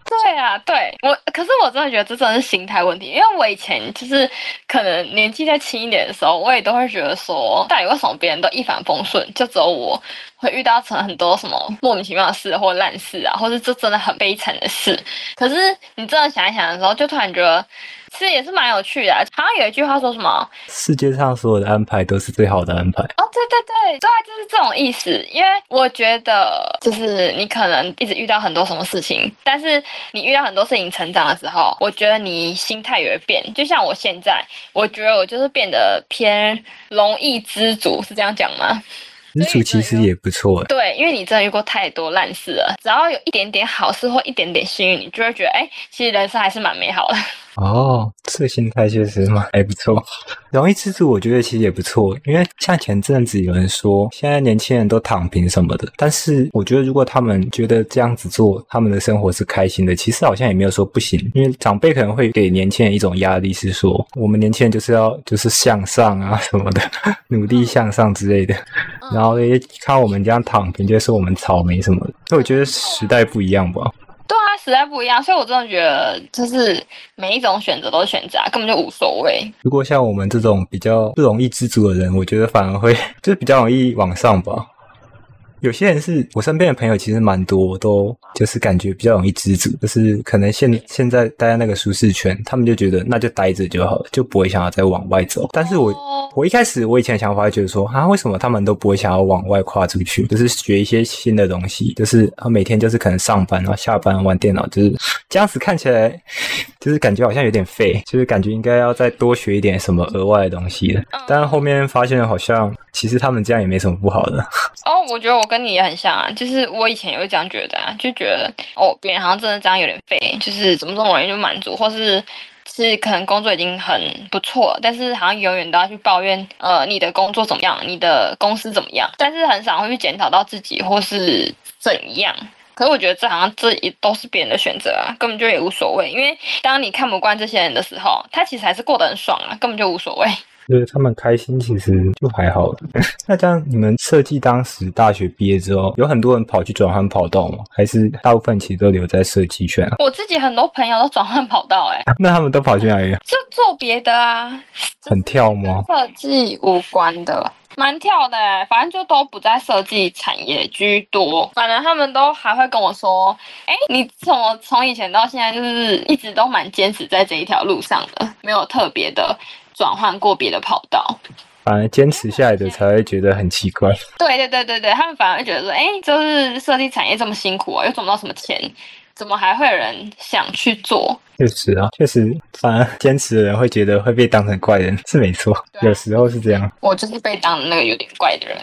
对啊，对。我，可是我真的觉得这真的是心态问题，因为我以前就是可能年纪再轻一点的时候，我也都会觉得说，到底为什么别人都一帆风顺，就只有我会遇到成很多什么莫名其妙的事或烂事啊，或是这真的很悲惨的事。可是你真的想一想的时候，就突然觉得其实也是蛮有趣的啊、好像有一句话说什么，世界上所有的安排都是最好的安排。哦，对对对，对啊，就是这种意思。因为我觉得，就是你可能一直遇到很多什么事情，但是你遇到很多事情成长的时候，我觉得你心态也会变。就像我现在，我觉得我就是变得偏容易知足，是这样讲吗？其实也不错，对，因为你真的遇过太多烂事了，只要有一点点好事或一点点幸运，你就会觉得，哎，其实人生还是蛮美好的。哦，这个心态确实蛮还不错。容易知足，我觉得其实也不错，因为像前阵子有人说，现在年轻人都躺平什么的，但是我觉得如果他们觉得这样子做，他们的生活是开心的，其实好像也没有说不行。因为长辈可能会给年轻人一种压力，是说我们年轻人就是要就是向上啊什么的，努力向上之类的。然后也，看我们这样躺平，就说我们草莓什么的。所以我觉得时代不一样吧。对啊，时代不一样，所以我真的觉得，就是每一种选择都是选择啊，根本就无所谓。如果像我们这种比较不容易知足的人，我觉得反而会 就是比较容易往上吧。有些人是我身边的朋友，其实蛮多都就是感觉比较容易知足，就是可能现现在待在那个舒适圈，他们就觉得那就待着就好了，就不会想要再往外走。但是我哦我一开始我以前的想法会觉得说啊，为什么他们都不会想要往外跨出去，就是学一些新的东西，就是啊每天就是可能上班然后下班玩电脑，就是这样子看起来就是感觉好像有点废，就是感觉应该要再多学一点什么额外的东西的。但是后面发现好像其实他们这样也没什么不好的。哦，我觉得我跟你也很像啊，就是我以前也会这样觉得啊，就觉得哦，别人好像真的这样有点废，就是怎么这么容易就满足，或是是可能工作已经很不错了，但是好像永远都要去抱怨，呃，你的工作怎么样，你的公司怎么样，但是很少会去检讨到自己或是怎样。可是我觉得这好像这也都是别人的选择啊，根本就也无所谓。因为当你看不惯这些人的时候，他其实还是过得很爽啊，根本就无所谓。就是他们开心，其实就还好。那这样，你们设计当时大学毕业之后，有很多人跑去转换跑道吗？还是大部分其实都留在设计圈啊？我自己很多朋友都转换跑道、欸，那他们都跑去哪里了？就做别的啊，很跳吗？设计无关的，蛮跳的、欸，反正就都不在设计产业居多。反正他们都还会跟我说，哎、你怎么从以前到现在就是一直都蛮坚持在这一条路上的，没有特别的转换过别的跑道。反而坚持下来的才会觉得很奇怪。对对对对对，他们反而会觉得说，哎、就是设计产业这么辛苦啊，又赚不到什么钱，怎么还会有人想去做？确实啊，确实，反而坚持的人会觉得会被当成怪人，是没错，啊有时候是这样。我就是被当那个有点怪的人。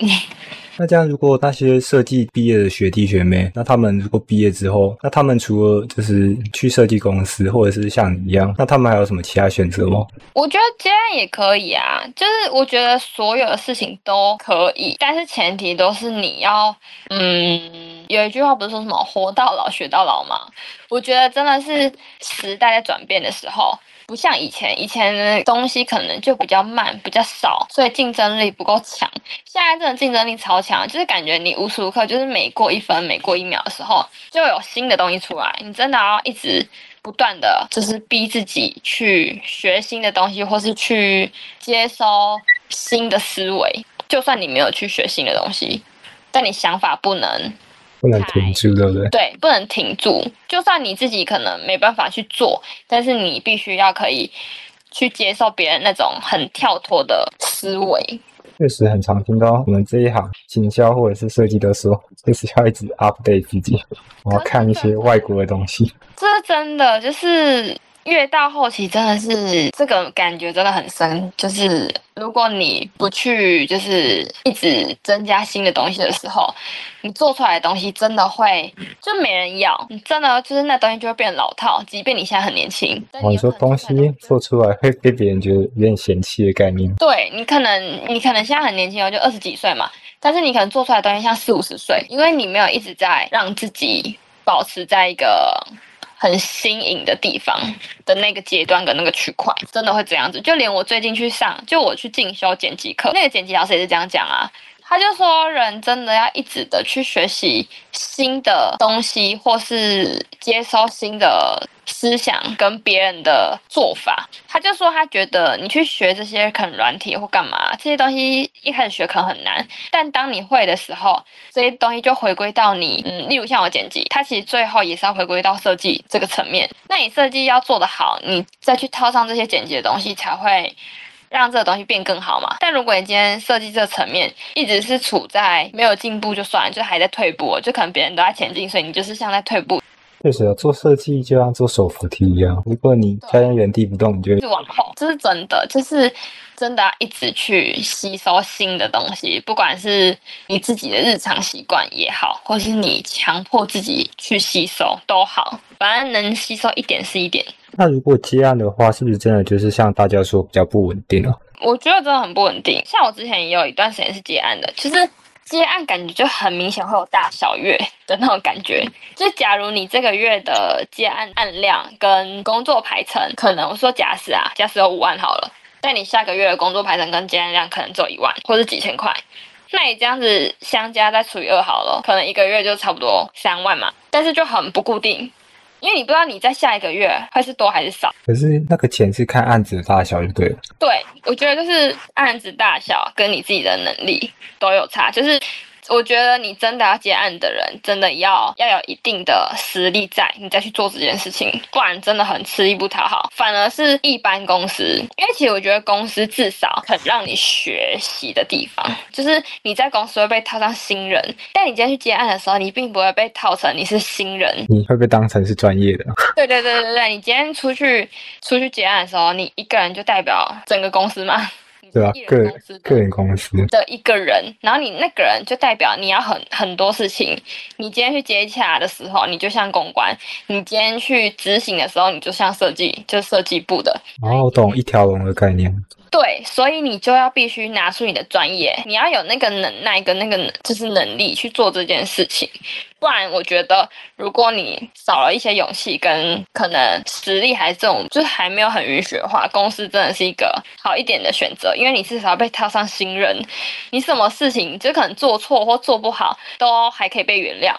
那这样，如果那些设计毕业的学弟学妹，那他们如果毕业之后，那他们除了就是去设计公司，或者是像你一样，那他们还有什么其他选择吗？我觉得接案也可以啊，就是我觉得所有的事情都可以，但是前提都是你要，嗯，有一句话不是说什么“活到老，学到老”吗？我我觉得真的是时代在转变的时候，不像以前，以前的东西可能就比较慢、比较少，所以竞争力不够强。现在真的竞争力超强，就是感觉你无时无刻就是每过一分、每过一秒的时候，就有新的东西出来，你真的要一直不断的就是逼自己去学新的东西，或是去接收新的思维。就算你没有去学新的东西，但你想法不能。不能停住，对不对？对，不能停住。就算你自己可能没办法去做，但是你必须要可以去接受别人那种很跳脱的思维。确实很常听到我们这一行行销或者是设计的说，就是要一直 update 自己，我要看一些外国的东西。这是真的，就是。越到后期，真的是这个感觉真的很深。就是如果你不去，就是一直增加新的东西的时候，你做出来的东西真的会就没人要。你真的就是那东西就会变老套，即便你现在很年轻。你说东西做出来会被别人觉得有点嫌弃的概念。对你可能你可能现在很年轻哦，就二十几岁嘛，但是你可能做出来的东西像四五十岁，因为你没有一直在让自己保持在一个。很新颖的地方的那个阶段跟那个区块，真的会这样子。就连我最近去上，就我去进修剪辑课，那个剪辑老师也是这样讲啊。他就说，人真的要一直的去学习新的东西，或是接收新的思想跟别人的做法。他就说，他觉得你去学这些可能软体或干嘛，这些东西一开始学可能很难，但当你会的时候，这些东西就回归到你，嗯，例如像我剪辑，它其实最后也是要回归到设计这个层面。那你设计要做得好，你再去套上这些剪辑的东西，才会。让这个东西变更好嘛？但如果你今天设计这个层面一直是处在没有进步就算，就还在退步，就可能别人都在前进，所以你就是像在退步。确实，做设计就像做手扶梯一样，如果你站在原地不动，你就往后。这是真的，就是真的要一直去吸收新的东西，不管是你自己的日常习惯也好，或是你强迫自己去吸收都好，反正能吸收一点是一点。那如果接案的话，是不是真的就是像大家说比较不稳定啊？我觉得真的很不稳定。像我之前也有一段时间是接案的，其实接案感觉就很明显会有大小月的那种感觉。就假如你这个月的接案案量跟工作排程，可能我说假使啊，假使有五万好了，但你下个月的工作排程跟接案量可能只有一万或者几千块，那你这样子相加再除以二好了，可能一个月就差不多三万嘛。但是就很不固定。因为你不知道你在下一个月会是多还是少，可是那个钱是看案子的大小就对了。对，我觉得就是案子大小跟你自己的能力都有差，就是。我觉得你真的要接案的人，真的要要有一定的实力在，你再去做这件事情，不然真的很吃力不讨好。反而是一般公司，因为其实我觉得公司至少很让你学习的地方，就是你在公司会被套上新人，但你今天去接案的时候，你并不会被套成你是新人，你会被当成是专业的。对对对对对，你今天出去出去结案的时候，你一个人就代表整个公司吗？对啊，个人个人公司的一个人，然后你那个人就代表你要很很多事情。你今天去接洽的时候，你就像公关；你今天去执行的时候，你就像设计，就设计部的。哦，我懂一条龙的概念。对，所以你就要必须拿出你的专业，你要有那个能耐跟那个就是能力去做这件事情。不然，我觉得如果你少了一些勇气跟可能实力，还这种就是还没有很允许的话，公司真的是一个好一点的选择，因为你至少被套上新人，你什么事情就可能做错或做不好，都还可以被原谅。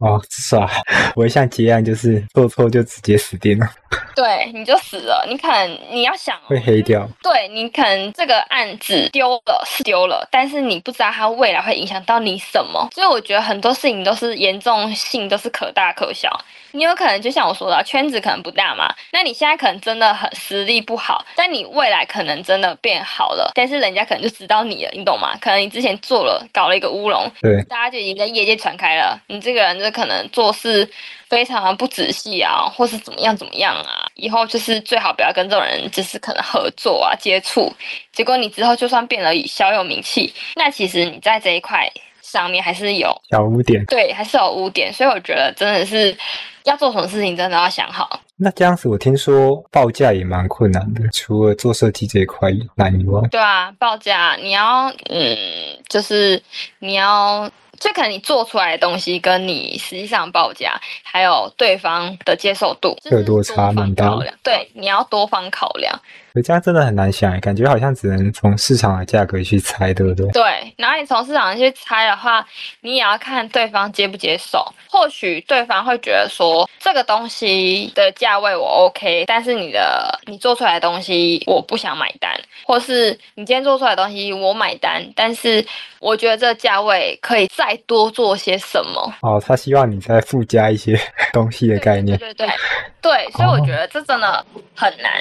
哦，是啊，我一向结案就是做错就直接死定了。对，你就死了。你可能你要想会黑掉。对你可能这个案子丢了是丢了，但是你不知道它未来会影响到你什么。所以我觉得很多事情都是严重性都是可大可小。你有可能就像我说的，圈子可能不大嘛。那你现在可能真的很实力不好，但你未来可能真的变好了，但是人家可能就知道你了，你懂吗？可能你之前做了搞了一个乌龙，对，大家就已经在业界传开了。你这个人就可能做事非常不仔细啊，或是怎么样怎么样啊，以后就是最好不要跟这种人就是可能合作啊接触。结果你之后就算变了小有名气，那其实你在这一块上面还是有小污点，对，还是有污点。所以我觉得真的是。要做什么事情，真的要想好。那这样子，我听说报价也蛮困难的，除了做设计这一块难以外。对啊，报价你要，嗯，就是你要所以可能你做出来的东西跟你实际上报价，还有对方的接受度，这多差蛮大。对，你要多方考量。这样真的很难想，感觉好像只能从市场的价格去猜，对不对？对，然后你从市场去猜的话，你也要看对方接不接受。或许对方会觉得说这个东西的价位我 OK，但是你的你做出来的东西我不想买单，或是你今天做出来的东西我买单，但是我觉得这个价位可以再多做些什么。哦，他希望你再附加一些 东西的概念。对对对对，所以我觉得这真的很难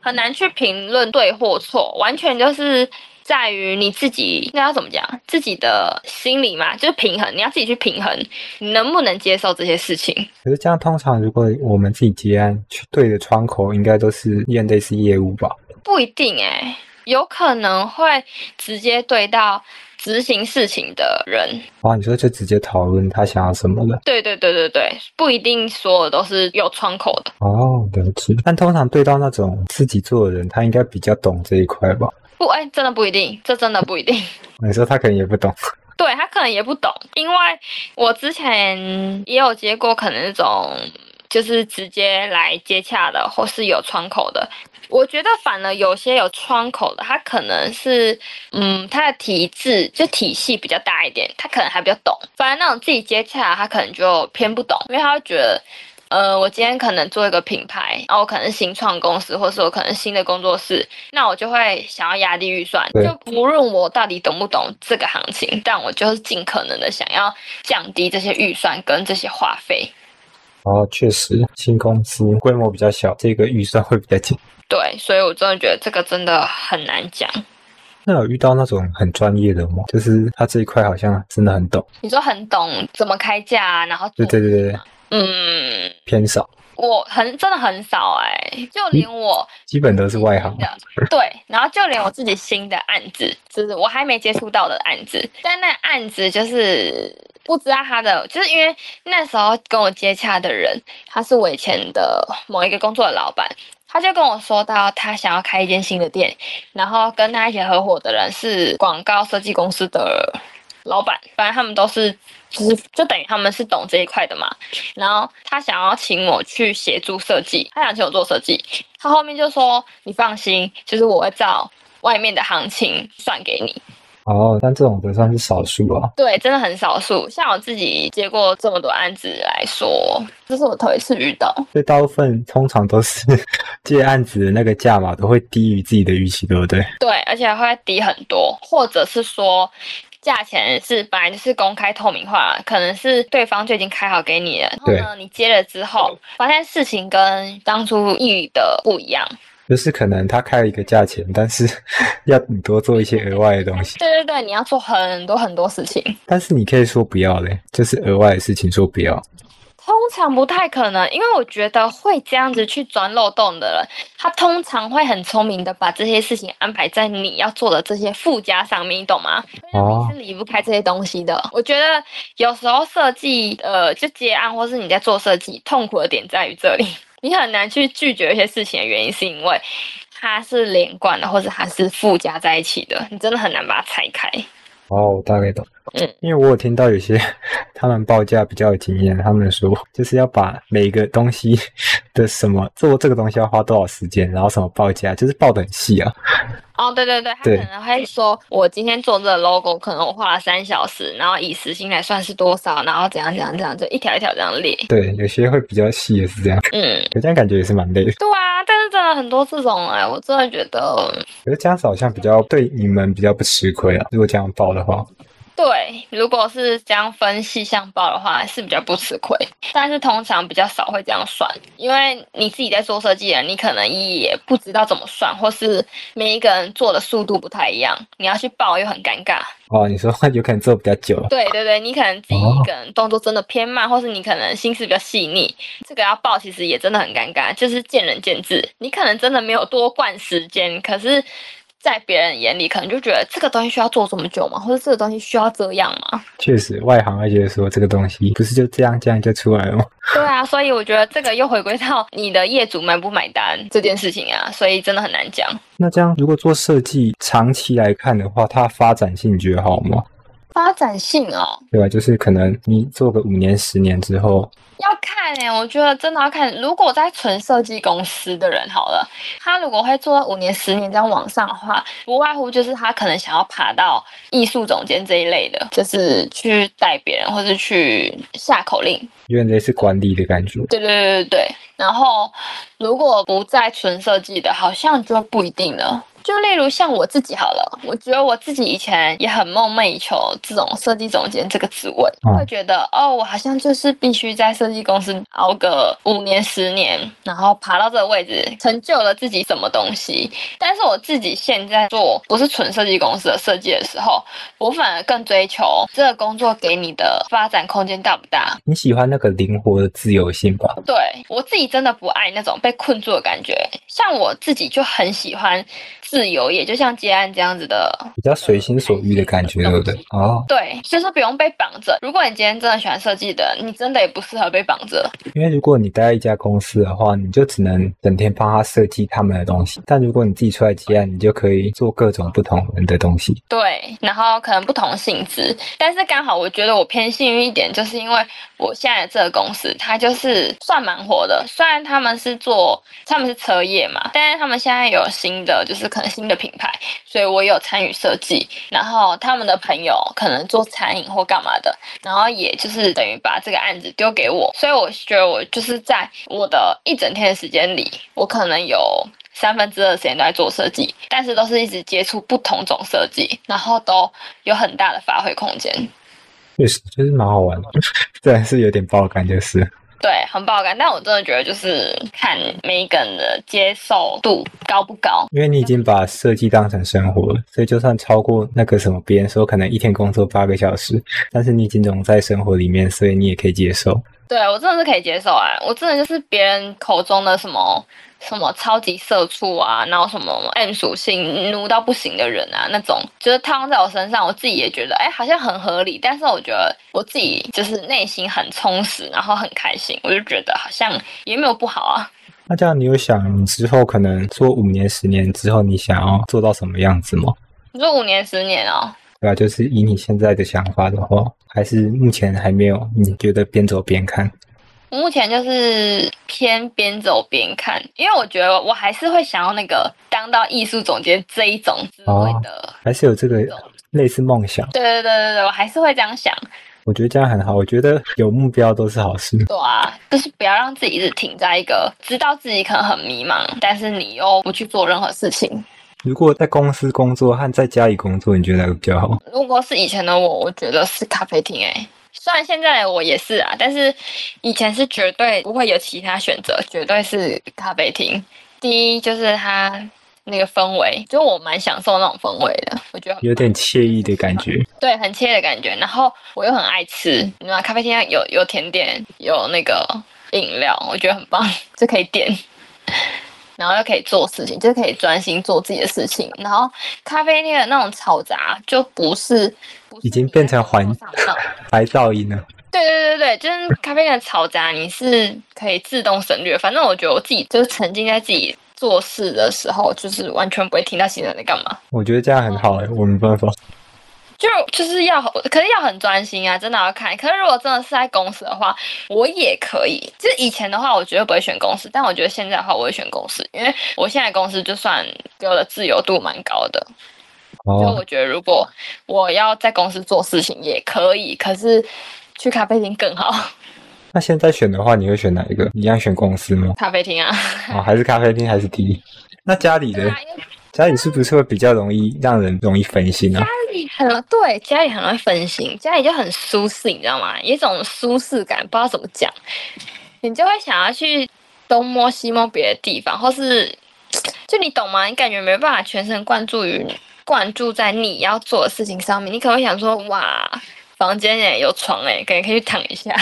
很难去。评论对或错，完全就是在于你自己，那要怎么讲？自己的心理嘛，就是平衡，你要自己去平衡，你能不能接受这些事情？可是这样，通常如果我们自己接案去对的窗口，应该都是验类似业务吧？不一定哎，有可能会直接对到。执行事情的人啊，你说就直接讨论他想要什么了？对对对对对，不一定所有都是有窗口的哦，了解。但通常对到那种自己做的人，他应该比较懂这一块吧？不，哎，真的不一定，这真的不一定。你说他可能也不懂，对他可能也不懂，因为我之前也有接过可能那种就是直接来接洽的，或是有窗口的。我觉得反而有些有窗口的，他可能是，嗯，他的体制就体系比较大一点，他可能还比较懂。反而那种自己接洽，他可能就偏不懂，因为他会觉得，呃，我今天可能做一个品牌，然后我可能是新创公司，或是我可能新的工作室，那我就会想要压低预算，就不论我到底懂不懂这个行情，但我就是尽可能的想要降低这些预算跟这些花费。哦，确实，新公司规模比较小，这个预算会比较紧。对，所以我真的觉得这个真的很难讲。那有遇到那种很专业的吗？就是他这一块好像真的很懂。你说很懂怎么开价，然后对对对对，嗯，偏少。我很真的很少哎，就连我基本都是外行的。对，然后就连我自己新的案子，就是我还没接触到的案子，但那案子就是不知道他的，就是因为那时候跟我接洽的人，他是我以前的某一个工作的老板。他就跟我说到，他想要开一间新的店，然后跟他一起合伙的人是广告设计公司的老板，反正他们都是，就是就等于他们是懂这一块的嘛。然后他想要请我去协助设计，他想请我做设计。他后面就说：“你放心，就是我会照外面的行情算给你。”哦，但这种不算是少数啊。对，真的很少数。像我自己接过这么多案子来说，这是我头一次遇到。所以大部分通常都是 接案子的那个价码都会低于自己的预期，对不对？对，而且会低很多，或者是说价钱是本来就是公开透明化，可能是对方就已经开好给你了，然后呢，你接了之后发现事情跟当初预的不一样。就是可能他开了一个价钱，但是 要你多做一些额外的东西。对对对，你要做很多很多事情。但是你可以说不要嘞，就是额外的事情说不要。通常不太可能，因为我觉得会这样子去钻漏洞的人，他通常会很聪明的把这些事情安排在你要做的这些附加上面，你懂吗？哦，你是离不开这些东西的。我觉得有时候设计，呃，就接案或是你在做设计，痛苦的点在于这里。你很难去拒绝一些事情的原因，是因为它是连贯的，或者它是附加在一起的，你真的很难把它拆开。哦，我大概懂。嗯，因为我有听到有些他们报价比较有经验，他们说就是要把每个东西的什么做这个东西要花多少时间，然后什么报价，就是报的很细啊。哦，对对对，他可能会说，我今天做这个 logo，可能我花了三小时，然后以时薪来算是多少，然后怎样怎样怎样，就一条一条这样列。对，有些会比较细也是这样。嗯，可这样感觉也是蛮累的。对啊，但是真的很多这种哎，我真的觉得，觉得这样子好像比较对你们比较不吃亏啊。如果这样报的话。对，如果是这样分细项报的话，是比较不吃亏。但是通常比较少会这样算，因为你自己在做设计的，你可能也不知道怎么算，或是每一个人做的速度不太一样，你要去报又很尴尬。哦，你说有可能做比较久了。对对对，你可能自己一个人动作真的偏慢，或是你可能心思比较细腻，这个要报其实也真的很尴尬，就是见仁见智。你可能真的没有多灌时间，可是。在别人眼里，可能就觉得这个东西需要做这么久吗？或者这个东西需要这样吗？确实，外行会觉得说这个东西不是就这样这样就出来了吗？对啊，所以我觉得这个又回归到你的业主买不买单这件事情啊，所以真的很难讲。那这样如果做设计长期来看的话，它发展性你觉得好吗？发展性哦，对吧？就是可能你做个五年、十年之后，要看哎，我觉得真的要看。如果在纯设计公司的人好了，他如果会做到五年、十年这样往上的话，不外乎就是他可能想要爬到艺术总监这一类的，就是去带别人或者去下口令，有点类似管理的感觉。对对对对对。然后如果不在纯设计的，好像就不一定了。就例如像我自己好了，我觉得我自己以前也很梦寐以求这种设计总监这个职位，会觉得哦，我好像就是必须在设计公司熬个五年十年，然后爬到这个位置，成就了自己什么东西。但是我自己现在做不是纯设计公司的设计的时候，我反而更追求这个工作给你的发展空间大不大。你喜欢那个灵活的自由性吧？对我自己真的不爱那种被困住的感觉，像我自己就很喜欢。自由也就像接案这样子的，比较随心所欲的感觉，对不对？哦，对，就是不用被绑着。如果你今天真的喜欢设计的，你真的也不适合被绑着。因为如果你待在一家公司的话，你就只能整天帮他设计他们的东西。但如果你自己出来接案，你就可以做各种不同人的东西。对，然后可能不同性质，但是刚好我觉得我偏幸运一点，就是因为我现在这个公司，它就是算蛮火的。虽然他们是做他们是车业嘛，但是他们现在有新的，就是可。新的品牌，所以我有参与设计。然后他们的朋友可能做餐饮或干嘛的，然后也就是等于把这个案子丢给我。所以我觉得我就是在我的一整天的时间里，我可能有三分之二时间都在做设计，但是都是一直接触不同种设计，然后都有很大的发挥空间。确实，就是蛮好玩的，虽然是有点爆感，就是。对，很爆干，但我真的觉得就是看 Megan 的接受度高不高。因为你已经把设计当成生活了，所以就算超过那个什么，别人说可能一天工作八个小时，但是你已经融在生活里面，所以你也可以接受。对我真的是可以接受啊，我真的就是别人口中的什么。什么超级社畜啊，然后什么 M 属性奴到不行的人啊，那种就是套在我身上，我自己也觉得哎，好像很合理。但是我觉得我自己就是内心很充实，然后很开心，我就觉得好像也没有不好啊。那这样你有想你之后可能做五年、十年之后，你想要做到什么样子吗？你说五年、十年哦？对啊，就是以你现在的想法的话，还是目前还没有？你觉得边走边看？目前就是偏边走边看，因为我觉得我还是会想要那个当到艺术总监这一种职位的，还是有这个类似梦想。对对对对对，我还是会这样想。我觉得这样很好，我觉得有目标都是好事。对啊，就是不要让自己一直停在一个知道自己可能很迷茫，但是你又不去做任何事情。如果在公司工作和在家里工作，你觉得哪个比较好？如果是以前的我，我觉得是咖啡厅诶。虽然现在我也是啊，但是以前是绝对不会有其他选择，绝对是咖啡厅。第一就是它那个氛围，就我蛮享受那种氛围的，我觉得有点惬意的感觉。对，很惬意的感觉。然后我又很爱吃，你知道咖啡厅有有甜点，有那个饮料，我觉得很棒，就可以点，然后又可以做事情，就可以专心做自己的事情。然后咖啡厅的那种嘈杂就不是。已经变成环白噪音呢。对对对对，就是咖啡店嘈杂，你是可以自动省略。反正我觉得我自己就是沉浸在自己做事的时候，就是完全不会听到新人在干嘛。我觉得这样很好哎，我没办法。就就是要，可是要很专心啊，真的要看。可是如果真的是在公司的话，我也可以。就是以前的话，我绝对不会选公司，但我觉得现在的话，我会选公司，因为我现在公司就算给我的自由度蛮高的。就我觉得，如果我要在公司做事情也可以，可是去咖啡厅更好。那现在选的话，你会选哪一个？一样选公司吗？咖啡厅啊。哦，还是咖啡厅还是第一？那家里的家里是不是会比较容易让人容易分心呢？家里很对，家里很容易分心，家里就很舒适，你知道吗？一种舒适感，不知道怎么讲，你就会想要去东摸西摸别的地方，或是 就你懂吗？你感觉没办法全神贯注于。关注在你要做的事情上面，你可能会想说：“哇，房间也有床诶，可以可以去躺一下。”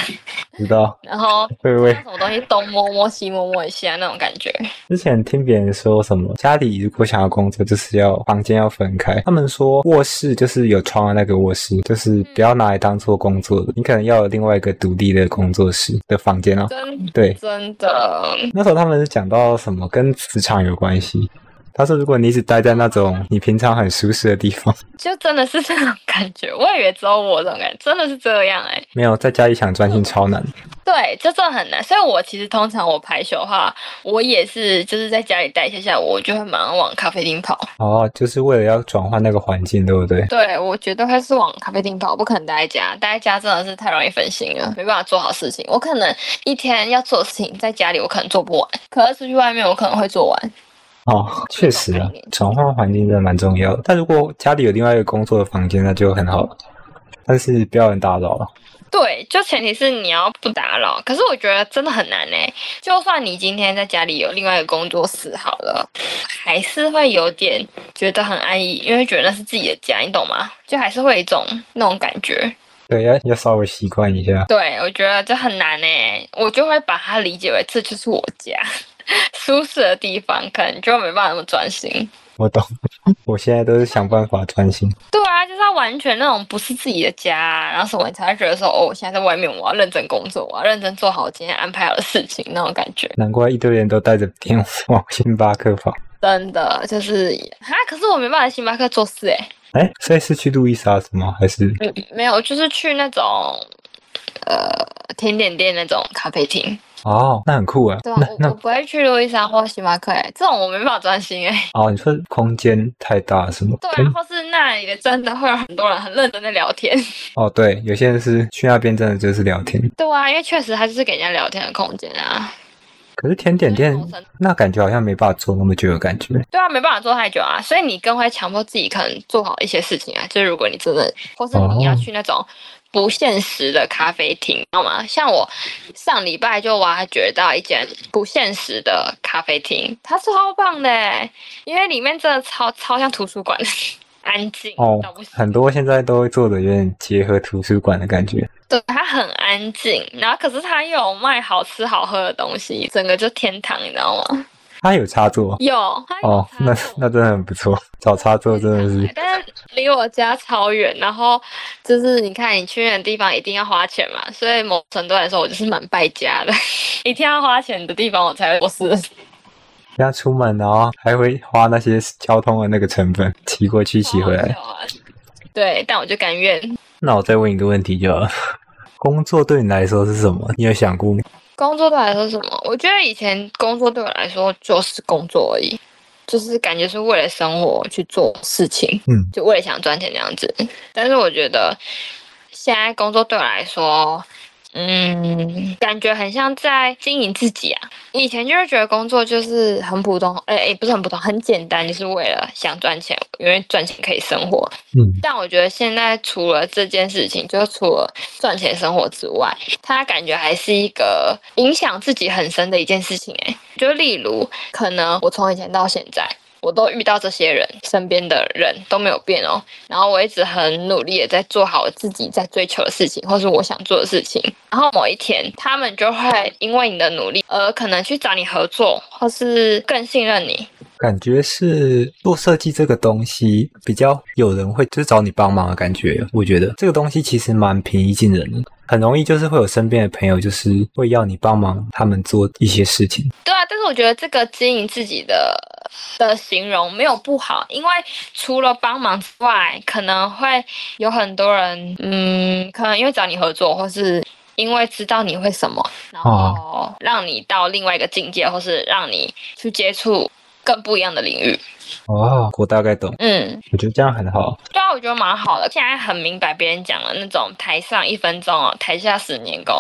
知道。然后会不会什么东西东摸摸西摸摸一下那种感觉？之前听别人说什么，家里如果想要工作，就是要房间要分开。他们说卧室就是有床的那个卧室，就是不要拿来当做工作的。你可能要有另外一个独立的工作室的房间哦。真对，真的。那时候他们是讲到什么跟磁场有关系。他说，如果你只待在那种你平常很舒适的地方，就真的是这种感觉。我以为只有我这种感觉，真的是这样哎、没有在家里想专心超难。对，就这很难。所以我其实通常我排球的话，我也是就是在家里待一下下，我就会马上往咖啡厅跑。哦，就是为了要转换那个环境，对不对？对，我觉得还是往咖啡厅跑，不可能待在家。待在家真的是太容易分心了，没办法做好事情。我可能一天要做的事情，在家里我可能做不完，可是出去外面我可能会做完。哦，确实啊，转换环境真的蛮重要的。但如果家里有另外一个工作的房间，那就很好，但是不要人打扰了。对，就前提是你要不打扰。可是我觉得真的很难呢。就算你今天在家里有另外一个工作室好了，还是会有点觉得很安逸，因为觉得那是自己的家，你懂吗？就还是会有一种那种感觉。对，要要稍微习惯一下。对，我觉得这很难呢，我就会把它理解为这就是我家，舒适的地方，可能就没办法那么专心。我懂，我现在都是想办法专心。对啊，就是要完全那种不是自己的家、啊，然后什么你才会觉得说，哦，我现在在外面，我要认真工作，我要认真做好我今天安排好的事情，那种感觉。难怪一堆人都带着电话往星巴克跑。真的就是啊，可是我没办法在星巴克做事诶、哎，所以是去路易莎是吗？还是嗯，没有，就是去那种呃甜点店那种咖啡厅。哦，那很酷啊。对啊，那那我我不会去路易莎或星巴克诶、这种我没办法专心诶、哦，你说空间太大是吗？对啊，或是那里真的会有很多人很认真的聊天。哦，对，有些人是去那边真的就是聊天。对啊，因为确实它就是给人家聊天的空间啊。可是甜点店那感觉好像没办法做那么久的感觉。对啊，没办法做太久啊，所以你更会强迫自己可能做好一些事情啊。就是如果你真的，或是你要哦去那种不现实的咖啡厅，知道吗？像我上礼拜就挖掘到一间不现实的咖啡厅，它超棒的欸，因为里面真的超超像图书馆，安静哦。很多现在都会做的有点结合图书馆的感觉。对，它很安静，然后可是它又有卖好吃好喝的东西，整个就天堂，你知道吗？它有插座有，哦，那那真的很不错。找插座真的是但是离我家超远，然后就是你看你去远的地方一定要花钱嘛，所以某程度来说我就是蛮败家的，一定要花钱的地方我才会做事。要出门，然后还会花那些交通的那个成本，骑过去骑回来。对，但我就甘愿。那我再问一个问题就好了，工作对你来说是什么？你有想过吗？工作对我来说是什么？我觉得以前工作对我来说就是工作而已，就是感觉是为了生活去做事情，嗯，就为了想赚钱这样子。但是我觉得现在工作对我来说，嗯，感觉很像在经营自己啊。以前就是觉得工作就是很普通，哎、哎，不是很普通，很简单，就是为了想赚钱，因为赚钱可以生活。嗯，但我觉得现在除了这件事情，就除了赚钱生活之外，它感觉还是一个影响自己很深的一件事情、欸。就例如，可能我从以前到现在，我都遇到这些人，身边的人都没有变哦。然后我一直很努力的在做好自己在追求的事情，或是我想做的事情。然后某一天，他们就会因为你的努力，而可能去找你合作，或是更信任你。感觉是做设计这个东西比较有人会就是找你帮忙的感觉。我觉得这个东西其实蛮平易近人的，很容易就是会有身边的朋友就是会要你帮忙他们做一些事情。对啊，但是我觉得这个经营自己的的形容没有不好，因为除了帮忙之外，可能会有很多人，嗯，可能因为找你合作，或是因为知道你会什么，然后让你到另外一个境界，或是让你去接触更不一样的领域。哦，我大概懂，嗯，我觉得这样很好。对啊，我觉得蛮好的。现在很明白别人讲的那种台上一分钟哦，台下十年功，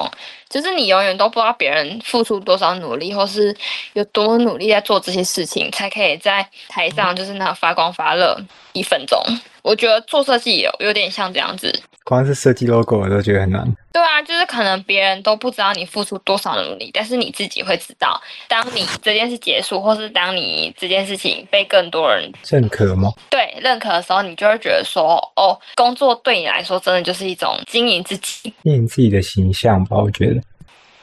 就是你永远都不知道别人付出多少努力，或是有多努力在做这些事情，才可以在台上就是那发光发热一分钟。我觉得做设计有有点像这样子。光是设计 logo 我都觉得很难。对啊，就是可能别人都不知道你付出多少努力，但是你自己会知道。当你这件事结束，或是当你这件事情被更多人认可吗？对认可的时候，你就会觉得说，哦，工作对你来说真的就是一种经营自己。经营自己的形象吧，我觉得。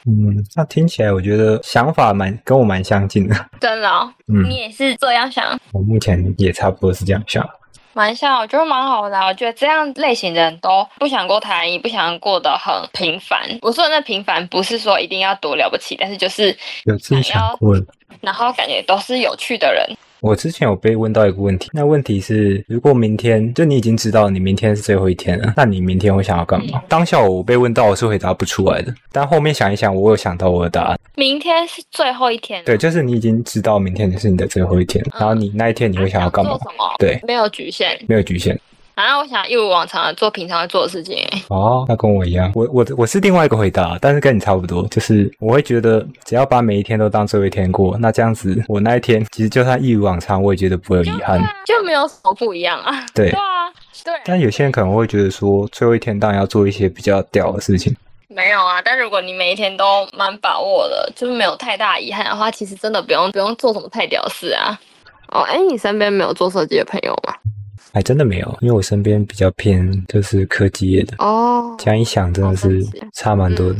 嗯，那听起来我觉得想法蛮跟我蛮相近的。真的、哦，嗯你，也是这样想，我目前也差不多是这样想。蛮像，我觉得蛮好的啊、我觉得这样类型的人都不想过太安逸，不想过得很平凡。我说的那平凡，不是说一定要多了不起，但是就是有自己想过的，然后感觉都是有趣的人。我之前有被问到一个问题，那问题是，如果明天就你已经知道你明天是最后一天了，那你明天会想要干嘛？当下我被问到，我是回答不出来的。但后面想一想，我有想到我的答案。明天是最后一天，对，就是你已经知道明天是你的最后一天，然后你那一天你会想要干嘛做？什么？对，没有局限。没有局限。啊，我想一如往常的做平常会做的事情。哦，那跟我一样，我我我是另外一个回答，但是跟你差不多，就是我会觉得只要把每一天都当最后一天过，那这样子我那一天其实就算一如往常，我也觉得不会有遗憾。就没有什么不一样啊。对对啊，对。但有些人可能会觉得说，最后一天当然要做一些比较屌的事情。没有啊，但如果你每一天都蛮把握的，就是没有太大遗憾的话，其实真的不用不用做什么太屌事啊。哦，哎，你身边没有做设计的朋友吗？还真的没有，因为我身边比较偏就是科技业的。哦，这样一想，真的是差蛮多的。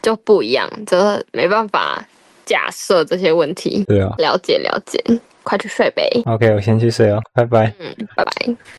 就不一样，这没办法假设这些问题。对啊，了解了解，快去睡呗。OK，我先去睡哦，拜拜。嗯，拜拜。